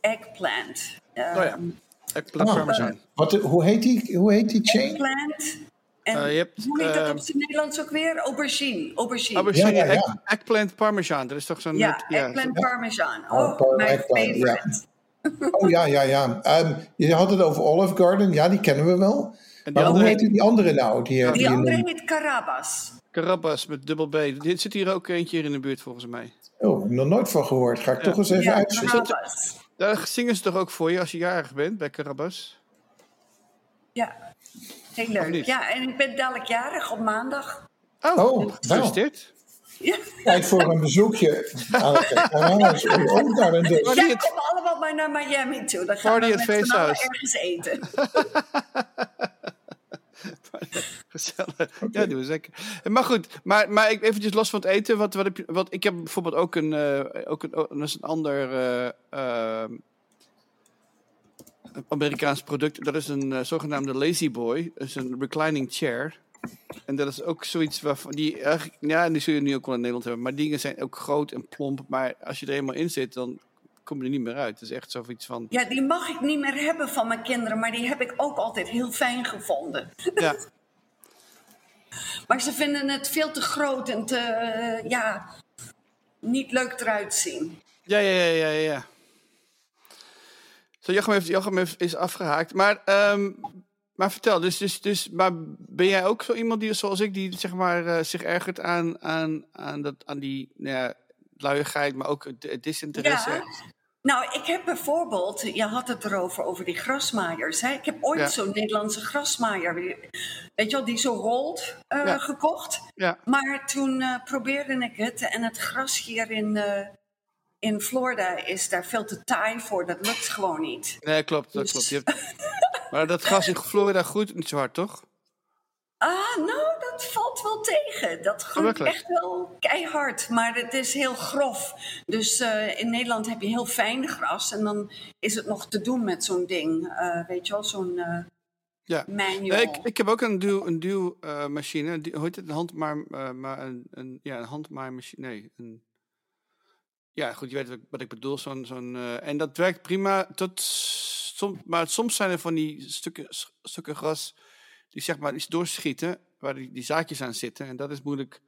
eggplant. Oh ja. Ehm, Eggplant Oh, parmesan. Wat, hoe, heet die, hoe heet die chain? Eggplant. En Eh, je hebt, hoe heet dat eh, op zijn Nederlands ook weer? Aubergine. Aubergine. Aubergine, Ja, ja, ja. egg- eggplant parmesan. Dat is toch zo'n... ja, net- eggplant parmesan. Oh, Oh, mijn favorite. Oh ja, ja, ja. Ehm, je had het over Olive Garden. Ja, die kennen we wel. En Maar hoe heet die andere nou? Die, eh, Die andere noemt? heet Carrabas. Carrabba's met dubbel B. Dit zit hier ook eentje hier in de buurt volgens mij. Oh, nog nooit van gehoord. Ga ik toch eens even Ja, uitzoeken. Daar zingen ze toch ook voor je als je jarig bent bij Carrabba's? Ja, heel leuk. Ja, en ik ben dadelijk jarig op maandag. Oh, Oh, nou. gefeliciteerd. Ja, Tijd voor een bezoekje aan [LAUGHS] het huis. Oh, daar een dus. Maar ja die het- kom allemaal maar naar Miami toe. Dan gaan Party we met z'n allen Feesthuis. ergens eten. [LAUGHS] Gezellig. Ja, doen we zeker. Maar goed, maar, maar eventjes los van het eten. Wat, wat heb je, wat, ik heb bijvoorbeeld ook een, eh, ook een, oh, dat is een ander eh, ehm, Amerikaans product. Dat is een eh, zogenaamde Lazy Boy. Dat is een reclining chair. En dat is ook zoiets waarvan die ja, die zul je nu ook wel in Nederland hebben, maar dingen zijn ook groot en plomp. Maar als je er eenmaal in zit, dan kom er niet meer uit. Het is echt zoiets van. Ja, die mag ik niet meer hebben van mijn kinderen, maar die heb ik ook altijd heel fijn gevonden. Ja, [LAUGHS] Maar ze vinden het veel te groot en te, eh, ja, niet leuk eruit zien. ja, ja, ja, ja. ja. Zo, Jochem, heeft, Jochem heeft, is afgehaakt. Maar, ehm, maar vertel, dus, dus, dus, maar ben jij ook zo iemand die, zoals ik, die zeg maar, eh, zich ergert aan, aan, aan, dat, aan die nou ja, luiigheid, maar ook disinteresse? Ja. Nou, ik heb bijvoorbeeld, je had het erover, over die grasmaaiers. Hè? Ik heb ooit Ja. zo'n Nederlandse grasmaaier, weet je wel, die zo rolt, eh, Ja. gekocht. Ja. Maar toen eh, probeerde ik het en het gras hier in, eh, in Florida is daar veel te taai voor. Dat lukt gewoon niet. Nee, klopt, dat Dus- klopt. Je [LAUGHS] hebt- maar dat gas in Florida groeit niet zo hard, toch? Ah, nou, valt wel tegen. Dat groeit echt wel keihard, maar het is heel grof. Dus eh, in Nederland heb je heel fijn gras en dan is het nog te doen met zo'n ding. eh, weet je wel, zo'n eh Ja. manual. Nee, ik, ik heb ook een duw, een duw machine. Die, hoe heet het? Een handmaar, maar een, een, ja, een handmaaimachine. Nee, een, ja, goed, je weet wat ik, bedoel. Zo'n, zo'n, en dat werkt prima. Tot, som, maar soms zijn er van die stukken, stukken gras die zeg maar iets doorschieten, waar die, die zaadjes aan zitten. En dat is moeilijk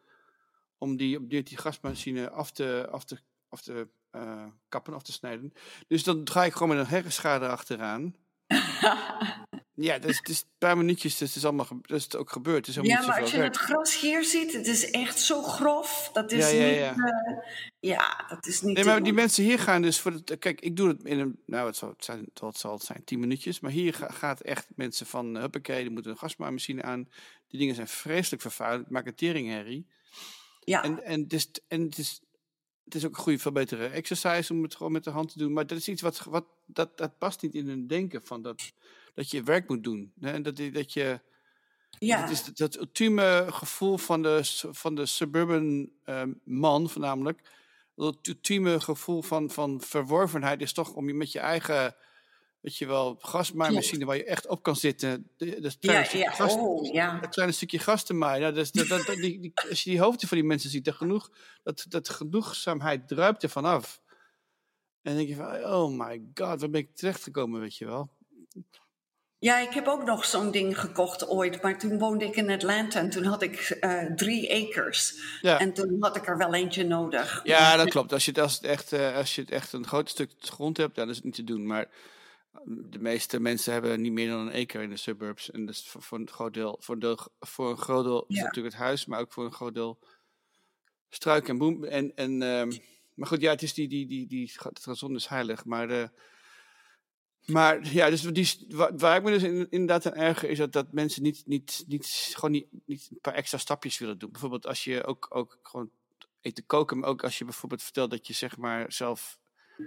om die op die, die gasmachine af te, af te, af te eh, kappen, af te snijden. Dus dan ga ik gewoon met een hersenschade achteraan. [LAUGHS] Ja, dat is, het is een paar minuutjes, dus het is allemaal is het ook gebeurd. Het helemaal ja, maar als je werk. het gras hier ziet, het is echt zo grof. Dat is Ja, ja, niet... ja. eh, ja, dat is niet Nee, maar die mensen hier gaan dus voor het. Kijk, ik doe het in een. Nou, het zal, het zijn, wat zal het zijn? 10 minuutjes. Maar hier ga- gaat echt mensen van. Huppakee, die moeten een gasmaaimachine aan. Die dingen zijn vreselijk vervuilend. Maken teringherrie. Ja, En, en, het is, en het, is, het is ook een goede, veel betere exercise om het gewoon met de hand te doen. Maar dat is iets wat. wat dat, dat past niet in hun denken van dat, dat je werk moet doen. Hè? En dat, dat je. ja. Het is dat, dat ultieme gevoel van de, van de suburban ehm, man, voornamelijk. Dat ultieme gevoel van, van verworvenheid is toch om je met je eigen, weet je wel, gasmaaimachine waar je echt op kan zitten. Dat kleine, ja, ja. gas, Oh, ja. dat kleine stukje gas te maaien. Nou, dat, dat, dat, dat- die, die- als je die hoofden van die mensen ziet, dat, genoeg, dat, dat genoegzaamheid druipt er vanaf. En dan denk je van, oh my god, waar ben ik terechtgekomen, weet je wel. Ja, ik heb ook nog zo'n ding gekocht ooit. Maar toen woonde ik in Atlanta en toen had ik eh, drie acres. Ja. En toen had ik er wel eentje nodig. Ja, dat klopt. Als je het, als het, echt, eh, als je het echt een groot stuk grond hebt, dan is het niet te doen. Maar eh, de meeste mensen hebben niet meer dan een acre in de suburbs. En dat is voor, voor een groot deel, voor, voor een groot deel is natuurlijk het huis, maar ook voor een groot deel struik en boem. En, en, ehm, maar goed, ja, het is die, die, die, die, het is heilig. Maar, de, maar ja, dus die, waar, ik me dus in- inderdaad aan erger is dat, dat mensen niet, niet, niet, gewoon niet, niet een paar extra stapjes willen doen. Bijvoorbeeld als je ook, ook gewoon eten koken, maar ook als je bijvoorbeeld vertelt dat je zeg maar zelf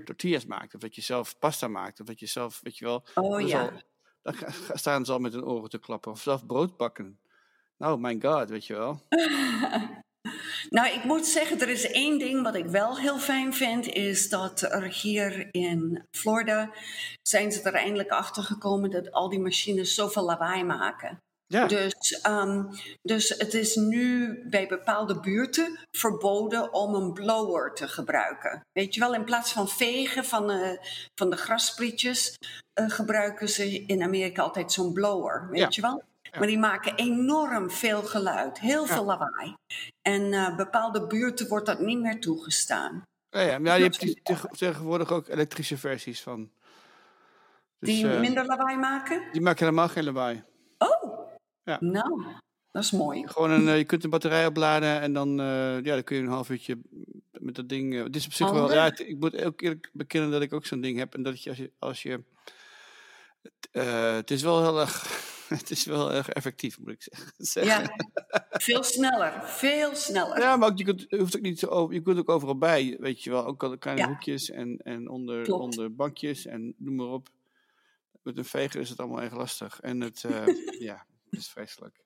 tortillas maakt, of dat je zelf pasta maakt, of dat je zelf, weet je wel, Oh ja. dan staan ze al met hun oren te klappen, of zelf brood bakken. Nou, my god, weet je wel. [LAUGHS] Nou, ik moet zeggen, er is één ding wat ik wel heel fijn vind, is dat er hier in Florida zijn ze er eindelijk achter gekomen dat al die machines zoveel lawaai maken. Ja, Dus, ehm, dus het is nu bij bepaalde buurten verboden om een blower te gebruiken. Weet je wel, in plaats van vegen van, eh, van de grassprietjes, eh, gebruiken ze in Amerika altijd zo'n blower. Weet Ja. je wel? Maar die maken enorm veel geluid, heel veel lawaai. En eh, bepaalde buurten wordt dat niet meer toegestaan. ja, ja. maar je hebt tegenwoordig ook elektrische versies van. Dus, Die eh, minder lawaai maken? die maken helemaal geen lawaai. Oh, Ja. nou, dat is mooi. Gewoon een, eh, je kunt een batterij opladen en dan, ja, dan kun je een half uurtje met dat ding. eh, het is op zich wel. Het- ik moet ook eerlijk bekennen dat ik ook zo'n ding heb en dat je als je, als je het is wel heel erg, [LAUGHS] het is wel erg effectief, moet ik zeggen. [LAUGHS] Ja, veel sneller, veel sneller. Ja, maar ook, je, kunt, je hoeft ook niet over, je kunt ook overal bij, weet je wel. Ook al kleine Ja. hoekjes en, en onder, Klopt. onder bankjes en noem maar op. Met een veger is het allemaal erg lastig. En het, eh, [LAUGHS] ja, het is vreselijk.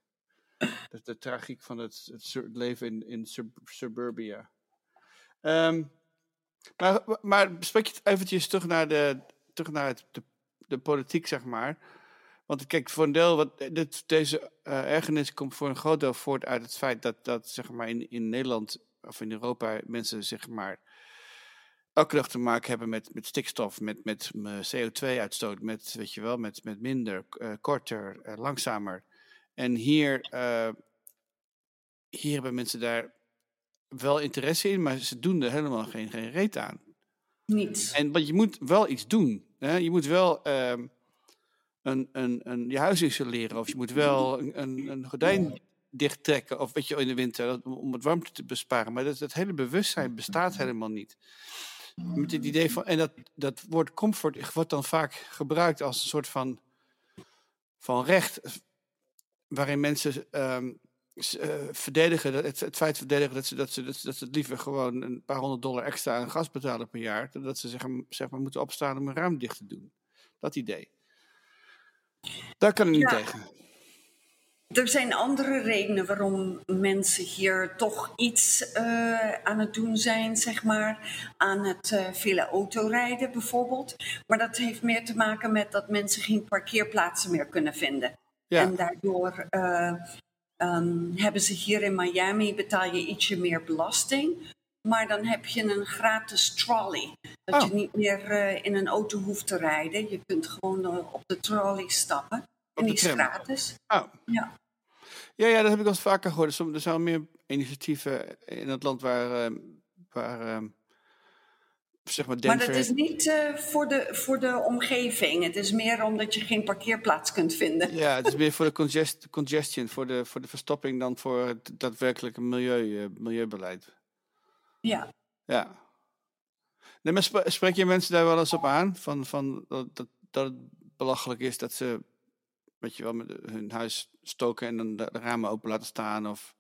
De, de tragiek van het, het, leven in, in sub- suburbia. Ehm, maar, maar spreek je eventjes terug naar, de, terug naar het, de, de politiek, zeg maar. Want kijk, voor een deel, wat, dit, deze uh, ergernis komt voor een groot deel voort uit het feit dat, dat zeg maar in, in Nederland of in Europa mensen zeg maar elke dag te maken hebben met, met stikstof, met, met CO2-uitstoot, met, weet je wel, met, met minder, uh, korter, uh, langzamer. En hier, hier hebben mensen daar wel interesse in, maar ze doen er helemaal geen, geen reet aan. Niets. En want je moet wel iets doen. Hè? Je moet wel uh, een, een, een, je huis isoleren, of je moet wel een, een, een gordijn dicht trekken, of weet je, in de winter, om het warmte te besparen. Maar dat, dat hele bewustzijn bestaat helemaal niet. Met het idee van, en dat, dat woord comfort wordt dan vaak gebruikt als een soort van, van recht, waarin mensen um, uh, verdedigen, het, het feit verdedigen dat ze, dat, ze, dat, ze, dat ze liever gewoon een paar honderd dollar extra aan gas betalen per jaar, dan dat ze zeg, zeg maar moeten opstaan om een ruim dicht te doen. Dat idee. Daar kan ik niet ja. tegen. Er zijn andere redenen waarom mensen hier toch iets uh, aan het doen zijn, zeg maar. Aan het uh, vele autorijden bijvoorbeeld. Maar dat heeft meer te maken met dat mensen geen parkeerplaatsen meer kunnen vinden. Ja. En daardoor uh, um, hebben ze hier in Miami, betaal je ietsje meer belasting. Maar dan heb je een gratis trolley. Dat oh. je niet meer in een auto hoeft te rijden. Je kunt gewoon op de trolley stappen. En die is gratis. Oh. Ja. Ja, ja, dat heb ik al vaker gehoord. Er zijn meer initiatieven in het land waar, uh, waar uh, zeg maar. Maar dat is niet uh, voor, de, voor de omgeving. Het is meer omdat je geen parkeerplaats kunt vinden. Ja, het is [LAUGHS] meer voor de congest, congestion, voor de, voor de verstopping dan voor het daadwerkelijke milieu, uh, milieubeleid. Ja. Ja. Nee, maar spreek je mensen daar wel eens op aan? Van, van dat, dat, het belachelijk is dat ze weet je wel, met hun huis stoken en dan de, ramen open laten staan. Of,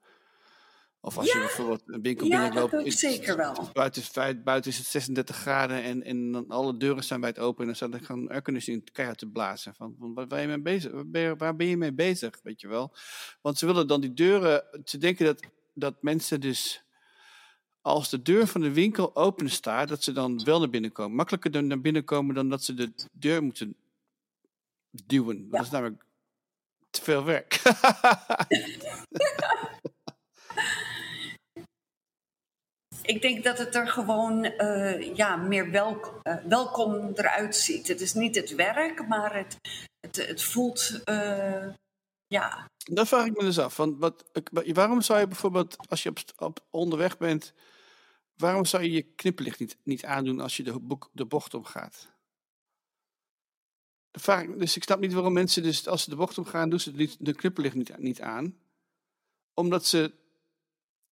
of als ja, je bijvoorbeeld een winkel ja, binnenloopt. dat zeker wel. Buiten, is, buiten is het 36 graden en, en dan alle deuren zijn wijd open. En dan staat er gewoon airconditioning keihard te blazen. Van, van waar, ben je mee bezig? Waar ben je, waar ben je mee bezig? Weet je wel? Want ze willen dan die deuren. Ze denken dat, dat mensen dus als de deur van de winkel open staat, dat ze dan wel naar binnen komen. Makkelijker naar binnen komen dan dat ze de deur moeten duwen. Ja. Dat is namelijk te veel werk. [LAUGHS] Ik denk dat het er gewoon uh, ja, meer welk, uh, welkom eruit ziet. Het is niet het werk, maar het, het, het voelt. Uh, ja. Dat vraag ik me dus af. Want wat, waarom zou je bijvoorbeeld, als je op, op onderweg bent, waarom zou je je knipperlicht niet, niet aandoen als je de, boek, de bocht omgaat? Dus ik snap niet waarom mensen, dus als ze de bocht omgaan, doen ze de knipperlicht niet, niet aan. Omdat ze.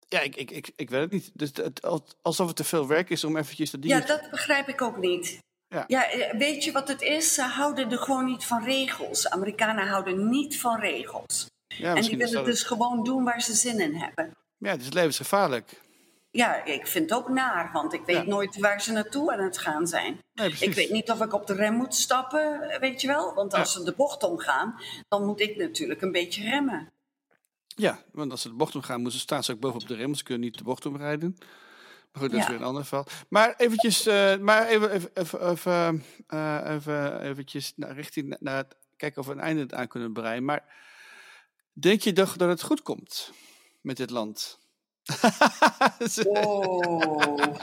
Ja, ik, ik, ik, ik weet het niet. Dus het, alsof het te veel werk is om eventjes dat ding... Ja, dat begrijp ik ook niet. Ja. ja, eh, weet je wat het is? Ze houden er gewoon niet van regels. Amerikanen houden niet van regels. Ja, en die willen dus gewoon doen waar ze zin in hebben. Ja, het is levensgevaarlijk ja, ik vind het ook naar, want ik weet ja. nooit waar ze naartoe aan het gaan zijn. Nee, ik weet niet of ik op de rem moet stappen, weet je wel. Want als ze de bocht omgaan, dan moet ik natuurlijk een beetje remmen. Ja, want als ze de bocht omgaan, moeten ze staan ze ook bovenop de rem. Ze kunnen niet de bocht omrijden. Maar goed, dat is weer een ander geval. Maar eventjes, uh, maar even, even, even, even, uh, even eventjes naar richting naar het, kijken of we een einde aan kunnen breien. Maar denk je toch dat het goed komt met dit land? wow.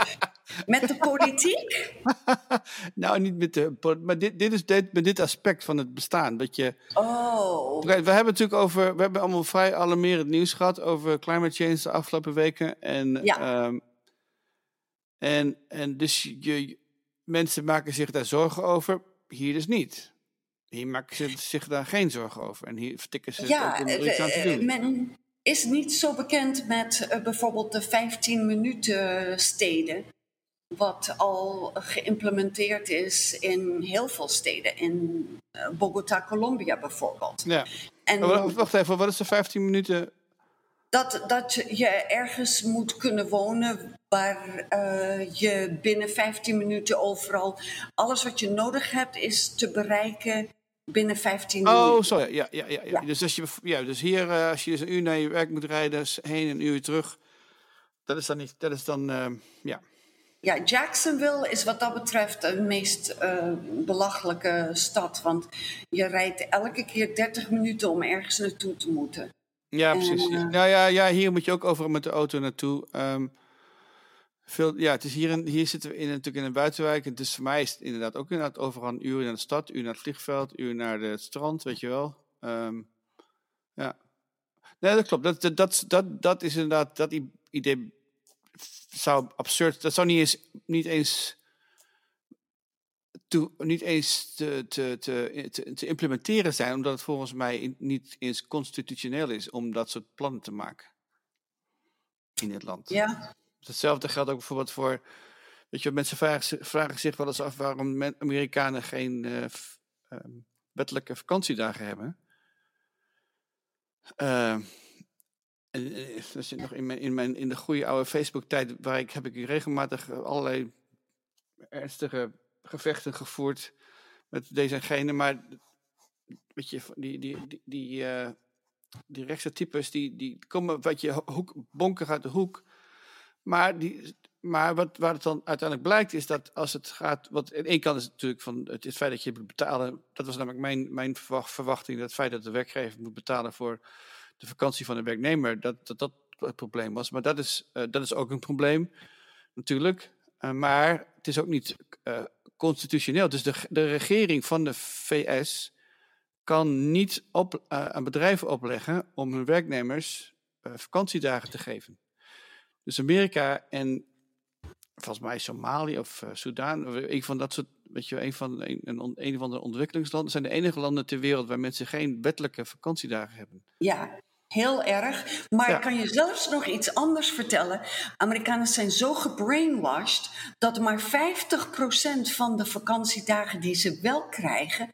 Met de politiek? [LAUGHS] nou, niet met de maar dit, dit is dit, met dit aspect van het bestaan. Dat je, oh. We hebben natuurlijk over, we hebben allemaal vrij alarmerend nieuws gehad over climate change de afgelopen weken. En, ja. um, en, en dus je, mensen maken zich daar zorgen over, hier dus niet. Hier maken ze zich daar geen zorgen over. En hier vertikken ze ja, het ook om er iets aan te doen. Men, is niet zo bekend met uh, bijvoorbeeld de 15 minuten steden. Wat al geïmplementeerd is in heel veel steden. In uh, Bogota, Colombia bijvoorbeeld. Ja. En, wacht even, wat is de 15 minuten? Dat, dat je ergens moet kunnen wonen waar uh, je binnen 15 minuten overal alles wat je nodig hebt is te bereiken binnen 15 minuten. Oh, zo ja. Ja, ja, ja, ja. Dus, als je, ja, dus hier, uh, als je dus een uur naar je werk moet rijden, heen en een uur terug, dat is dan niet, dat is dan, uh, ja. Ja, Jacksonville is wat dat betreft de meest eh, belachelijke stad. Want je rijdt elke keer 30 minuten om ergens naartoe te moeten. Ja, precies. En, eh, nou ja, ja, hier moet je ook overal met de auto naartoe. Ehm, veel, ja, het is hier, in, hier zitten we in, natuurlijk in een buitenwijk. En dus voor mij is het inderdaad ook inderdaad overal een uur naar de stad, uur naar het vliegveld, uur naar het strand, weet je wel. Ehm, ja. Nee, dat klopt. Dat, dat, dat, dat, is inderdaad, dat idee zou absurd, dat zou niet eens, niet eens, niet eens te, te, te, te, te implementeren zijn, omdat het volgens mij in- niet eens constitutioneel is om dat soort plannen te maken in het land. ja, Hetzelfde geldt ook bijvoorbeeld voor. Weet je, mensen vragen, zi- vragen zich wel eens af waarom men- Amerikanen geen eh, f- ehm, wettelijke vakantiedagen hebben. En, dat zit nog in, mijn, in, mijn, in de goede oude Facebook-tijd, waar ik heb ik regelmatig allerlei ernstige gevechten gevoerd met deze en gene. Maar weet je, die, die, die, die, eh, die rechtse types, die, die komen wat je hoek, bonken uit de hoek. Maar, die, maar wat, waar het dan uiteindelijk blijkt is dat als het gaat. Want aan één kant is het natuurlijk van het, feit dat je moet betalen. Dat was namelijk mijn, mijn verwacht- verwachting. Dat het feit dat de werkgever moet betalen voor de vakantie van de werknemer. Dat dat, dat het probleem was. Maar dat is, eh, dat is ook een probleem, natuurlijk. Eh, maar het is ook niet constitutioneel. Dus de, de regering van de VS kan niet op, eh, aan bedrijven opleggen om hun werknemers eh, vakantiedagen te geven. Dus Amerika en volgens mij Somalië of uh, een van dat soort, weet je, een van, een, een van de ontwikkelingslanden, zijn de enige landen ter wereld waar mensen geen wettelijke vakantiedagen hebben. ja, heel erg. Maar Ja. ik kan je zelfs nog iets anders vertellen. Amerikanen zijn zo gebrainwashed dat maar 50% van de vakantiedagen die ze wel krijgen,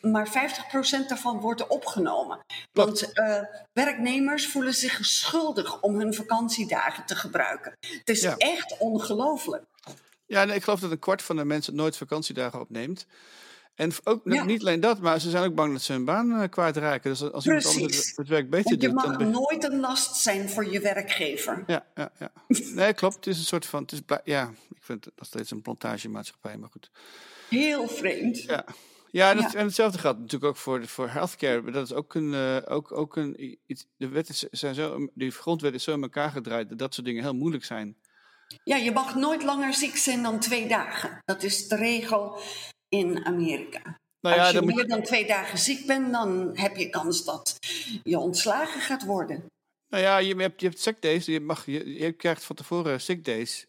maar 50% daarvan wordt opgenomen. Want eh, werknemers voelen zich schuldig om hun vakantiedagen te gebruiken. Het is Ja. echt ongelooflijk. Ja, nee, ik geloof dat een kwart van de mensen nooit vakantiedagen opneemt. En ook Ja. niet alleen dat, maar ze zijn ook bang dat ze hun baan eh, kwijtraken. Dus als iemand anders Precies. het, werk beter je doet, dan... mag nooit een last zijn voor je werkgever. Ja, ja, ja. Nee, klopt. Het is een soort van... Het is, ja, ik vind het nog steeds een plantagemaatschappij, maar goed. Heel vreemd. Ja, ja, en, Ja. en hetzelfde geldt natuurlijk ook voor, voor healthcare. Dat is ook een, eh, ook, ook een iets, de wetten zijn zo, die grondwet is zo in elkaar gedraaid dat dat soort dingen heel moeilijk zijn. Ja, je mag nooit langer ziek zijn dan twee dagen. Dat is de regel in Amerika. Nou ja, Als je meer dan twee dagen ziek bent, dan heb je kans dat je ontslagen gaat worden. Nou ja, je hebt, je hebt sick days, je, mag, je, je krijgt van tevoren sick days.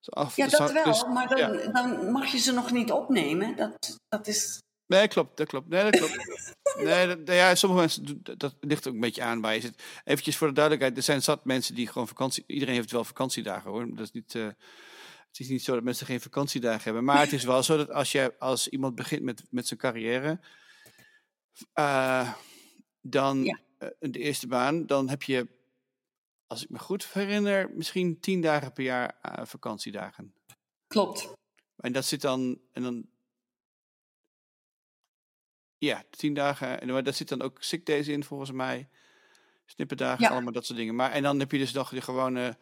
Zo af, Ja, dus dat wel, dus- maar dan, ja. dan mag je ze nog niet opnemen. Dat, dat is... Nee, klopt, dat klopt. Nee, dat klopt. nee, dat, ja, sommige mensen, dat ligt ook een beetje aan waar je zit. Eventjes voor de duidelijkheid, er zijn zat mensen die gewoon vakantie... Iedereen heeft wel vakantiedagen hoor. Dat is niet, eh, het is niet zo dat mensen geen vakantiedagen hebben. Maar het is wel zo dat als, je, als iemand begint met, met zijn carrière... eh, dan Ja. eh, de eerste baan, dan heb je, als ik me goed herinner, misschien tien dagen per jaar eh, vakantiedagen. Klopt. En dat zit dan, en dan, ja, tien dagen, en maar daar zit dan ook sick days in volgens mij, snipperdagen, Ja. allemaal dat soort dingen. Maar en dan heb je dus nog de gewone,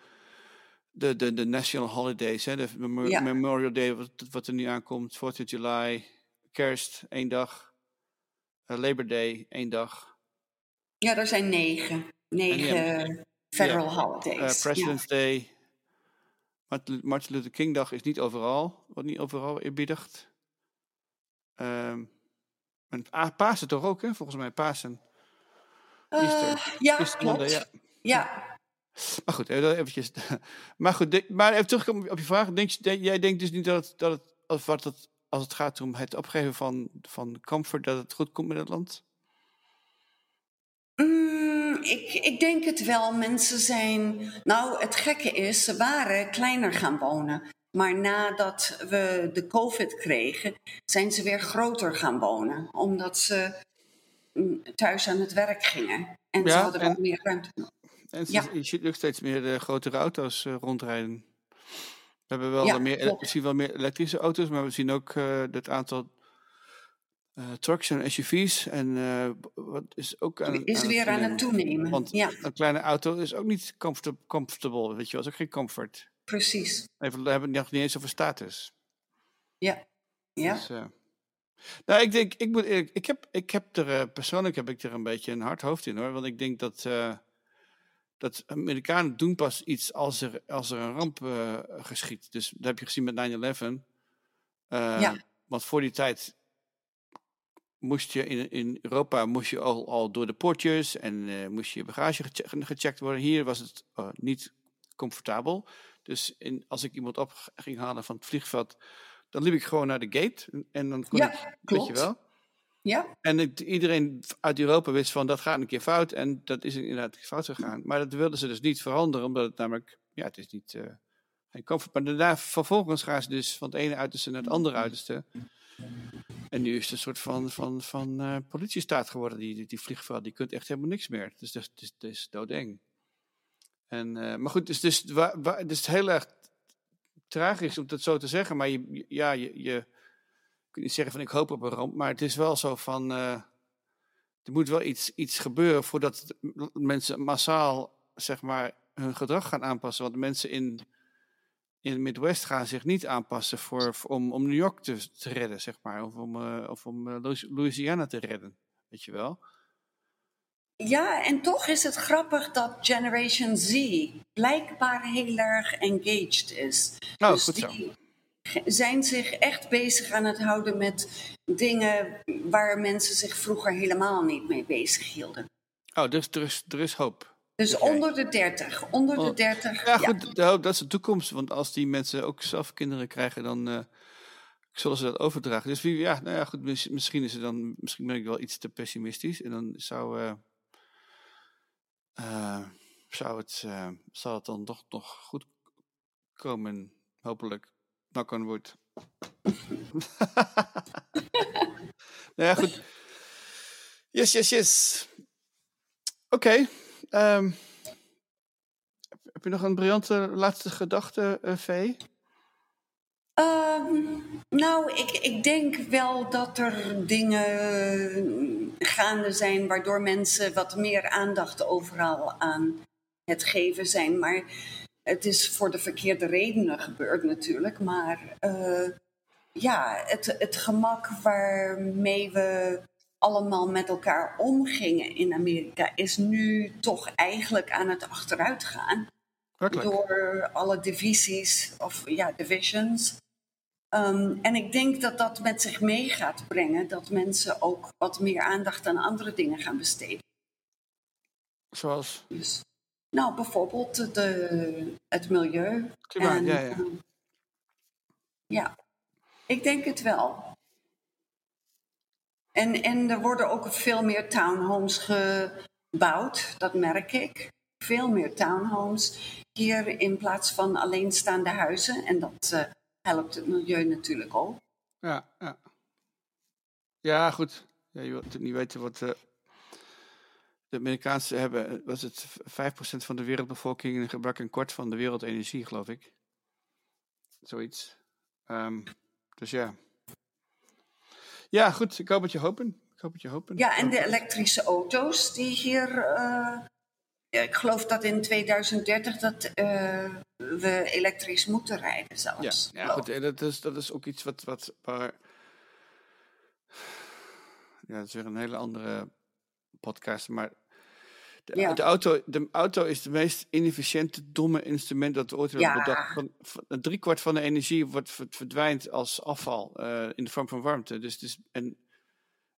de, de, de national holidays, hè, de Ja. Memorial Day, wat, wat er nu aankomt, 4th of July, kerst, één dag, eh, Labor Day, één dag, Ja, er zijn negen. Negen federal eh, holidays. President's Day, Martin, Luther King dag is niet overal, wordt niet overal eerbiedigd. Ehm en Pasen toch ook, hè? Volgens mij Pasen. Eh, ja, Easter klopt. Monday, Ja. ja. Maar goed, eventjes. [LAUGHS] Maar goed, de- maar even terugkomen op je vraag. Denk, jij denkt dus niet dat het, dat het, als, wat het, als het gaat om het opgeven van, van comfort, dat het goed komt met het land? Mm, ik, ik denk het wel. Mensen zijn. Nou, het gekke is, ze waren kleiner gaan wonen. Maar nadat we de COVID kregen, zijn ze weer groter gaan wonen. Omdat ze mm, thuis aan het werk gingen. En ze hadden en- wat meer ruimte. En Ja. je ziet ook steeds meer de grotere auto's eh, rondrijden. We hebben wel Ja, meer, klopt. we zien wel meer elektrische auto's, maar we zien ook eh het aantal eh, trucks en SUV's. En eh, wat is ook aan, Is weer aan het toenemen. Want ja. een kleine auto is ook niet comfortab- comfortable, weet je wel, is ook geen comfort. precies. Even, we hebben het nog niet eens over status. Ja, ja. Dus, uh, nou, ik denk, ik moet eerlijk, ik heb, ik heb er, persoonlijk heb ik er een beetje een hard hoofd in hoor. Want ik denk dat, dat Amerikanen doen pas iets als er, als er een ramp geschiet. Dus dat heb je gezien met 9-11. ja. Want voor die tijd moest je in, in Europa moest je al, al door de poortjes en uh, moest je bagage geche gecheckt worden. Hier was het uh, niet comfortabel. Dus in, als ik iemand op ging halen van het vliegveld, dan liep ik gewoon naar de gate. En dan kon ja, ik, klopt. weet je wel. Ja. En iedereen uit Europa wist van dat gaat een keer fout. En dat is inderdaad fout gegaan. Maar dat wilden ze dus niet veranderen, omdat het namelijk, ja, het is niet, uh, geen. Maar daarna, vervolgens gaan ze dus van het ene uiterste naar het andere uiterste. En nu is het een soort van, van, van uh, politiestaat geworden, die, die, vliegveld. Die kunt echt helemaal niks meer. Dus dat is, dat is doodeng. En, uh, maar goed, dus, dus, is heel erg tragisch om dat zo te zeggen. Maar je, ja, je, je niet zeggen van ik hoop op een ramp. Maar het is wel zo van, uh, er moet wel iets, iets gebeuren voordat mensen massaal, zeg maar, hun gedrag gaan aanpassen. Want mensen in in het Midwest gaan zich niet aanpassen voor, voor om, om New York te, te, redden, zeg maar. Of om, uh, of om uh, Louisiana te redden, weet je wel. Ja, en toch is het grappig dat Generation Z blijkbaar heel erg engaged is. Oh, dus goed die zijn zich echt bezig aan het houden met dingen waar mensen zich vroeger helemaal niet mee bezig hielden. Oh, dus er is, er is hoop. Dus onder de 30. Onder de 30. Ja, goed, ja. dat is de toekomst. Want als die mensen ook zelf kinderen krijgen, dan uh, zullen ze dat overdragen. Dus wie, ja, nou ja, goed, misschien is het dan, misschien ben ik wel iets te pessimistisch. En dan zou, uh, uh, zou het, zal het dan toch nog goed komen, hopelijk. Knock on wood. [LAUGHS] nou ja, goed. Yes, yes, yes. Oké. Um, heb je nog een briljante laatste gedachte, uh, Vee? Um, nou, ik, ik denk wel dat er dingen gaande zijn waardoor mensen wat meer aandacht overal aan het geven zijn. Maar het is voor de verkeerde redenen gebeurd natuurlijk. Maar uh, ja, het, het gemak waarmee we allemaal met elkaar omgingen in Amerika, is nu toch eigenlijk aan het achteruit gaan. Werkelijk? Door alle divisies, of ja, divisions. Um, en ik denk dat dat met zich mee gaat brengen dat mensen ook wat meer aandacht aan andere dingen gaan besteden. Zoals? Dus, nou, bijvoorbeeld de, het milieu. Klimaat, en, ja, ja. Um, ja, ik denk het wel. En, en er worden ook veel meer townhomes gebouwd, dat merk ik. Veel meer townhomes hier in plaats van alleenstaande huizen. En dat uh, helpt het milieu natuurlijk ook. Ja, ja. ja goed. Ja, je wilt niet weten wat uh, de Amerikaanse hebben. Was het 5% van de wereldbevolking en gebruikt een kwart van de wereldenergie, geloof ik. Zoiets. Um, dus ja. Ja, goed. Ik hoop het je hopen. Ik hoop het je hopen. Ja, en de elektrische auto's die hier. Uh, ik geloof dat in 2030 dat uh, we elektrisch moeten rijden zelfs. Ja, ja goed. En dat is, dat is ook iets wat. wat waar... Ja, dat is weer een hele andere podcast. Maar de, Ja. de, auto, de auto is het meest inefficiënte, domme instrument dat we ooit hebben Ja. bedacht. Van, van, drie kwart van de energie wordt, ver- verdwijnt als afval eh, in de vorm van warmte. Dus het is, en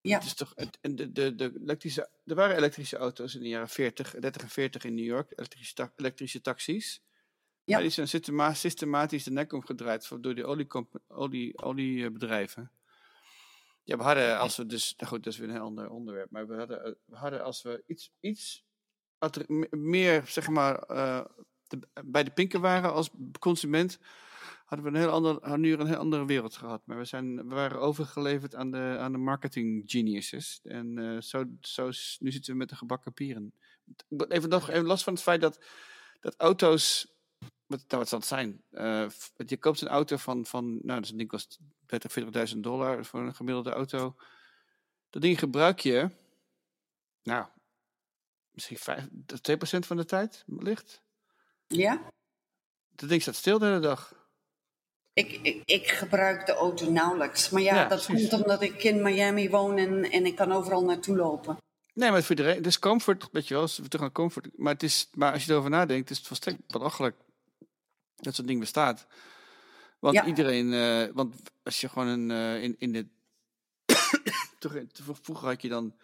Ja. het is toch, het- en de, de, de elektrische, er waren elektrische auto's in de jaren 40, 30 en 40 in New York, elektrische, ta- elektrische taxis. Ja. Maar die zijn systema- systematisch de nek omgedraaid voor- door de oliecomp- olie, oliebedrijven. Ja, we hadden, als we dus, nou goed, dat is weer een heel ander onderwerp, maar we hadden, eh, we hadden als we iets, iets meer, zeg maar, eh, bij de pinken waren als consument, hadden we een heel ander, nu een heel andere wereld gehad. Maar we, zijn, we waren overgeleverd aan de, aan de marketing geniuses. En eh, zo, zo, is- nu zitten we met de gebakken pieren. Even, nog even los van het feit dat, dat auto's wat, nou, wat zal het zijn? Eh, je koopt een auto van, van nou, dat ding kost 30, 40.000 dollar voor een gemiddelde auto. Dat ding gebruik je, nou, misschien 5, 2% van de tijd, wellicht. Ja? Dat ding staat stil de hele dag. Ik, ik, ik gebruik de auto nauwelijks. Maar ja, Ja, dat precies. komt omdat ik in Miami woon en, en ik kan overal naartoe lopen. Nee, maar voor iedereen. Het is comfort, weet je wel. We terug aan comfort. Maar, het is, maar als je erover nadenkt, is het volstrekt belachelijk dat zo'n ding bestaat. Want Ja. iedereen, eh, want als je gewoon een, eh, in, in de, [COUGHS] toch, in- vroeger had je dan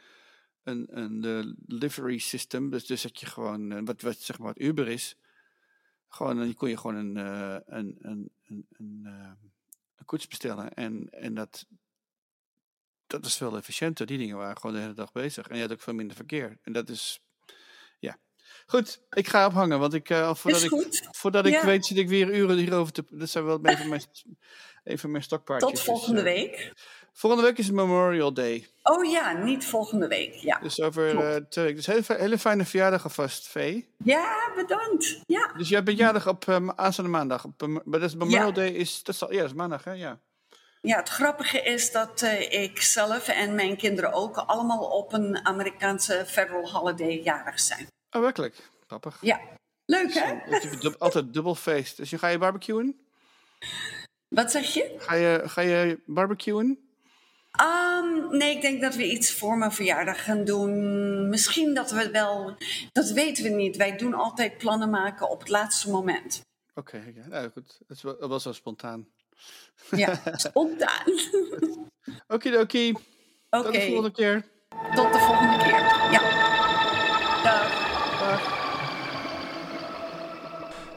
een, een eh, livery system, dus, dus dat je gewoon, eh, wat, wat zeg maar wat Uber is, gewoon, dan kon je gewoon een, eh, een, een, een, een, eh, een koets bestellen en, en dat, dat is veel efficiënter. Die dingen waren gewoon de hele dag bezig. En je had ook veel minder verkeer. En dat is, ja. Goed, ik ga ophangen, want ik, eh, voordat, ik, voordat ik weet, zit ik weer uren hierover te... Dat zijn wel een van mijn, een van mijn stokpaardjes. Tot Dus, volgende eh, week. Volgende week is het Memorial Day. Oh ja, niet volgende week. Ja, Dus over eh, twee weken. Dus hele, fi- hele fijne verjaardag alvast, Vee. ja bedankt. Ja. Dus jij bent jarig op eh, aanstaande maandag. Op, eh, maar dat is Memorial Ja. Day is... Dat is ja, dat is maandag, hè? Ja. ja, het grappige is dat eh, ik zelf en mijn kinderen ook allemaal op een Amerikaanse federal holiday jarig zijn. Oh, werkelijk. Grappig. Ja, leuk hè? Dub- altijd dubbel feest. Dus je, ga je barbecuen? Wat zeg je? Ga je, ga je barbecuen? Ehm, nee, ik denk dat we iets voor mijn verjaardag gaan doen. Misschien dat we wel, dat weten we niet. Wij doen altijd plannen maken op het laatste moment. Oké, ja, nou goed. Wel, dat was wel spontaan. Ja, [LAUGHS] spontaan. Okidoki. Oké, Tot de volgende keer.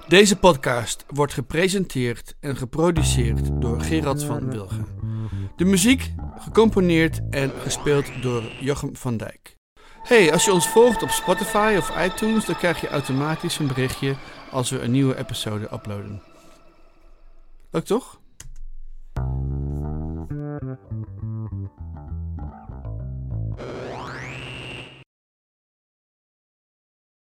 Deze podcast wordt gepresenteerd en geproduceerd door Gerard van Wilgen. De muziek gecomponeerd en gespeeld door Jochem van Dijk. Hey, als je ons volgt op Spotify of iTunes, dan krijg je automatisch een berichtje als we een nieuwe episode uploaden. Leuk toch?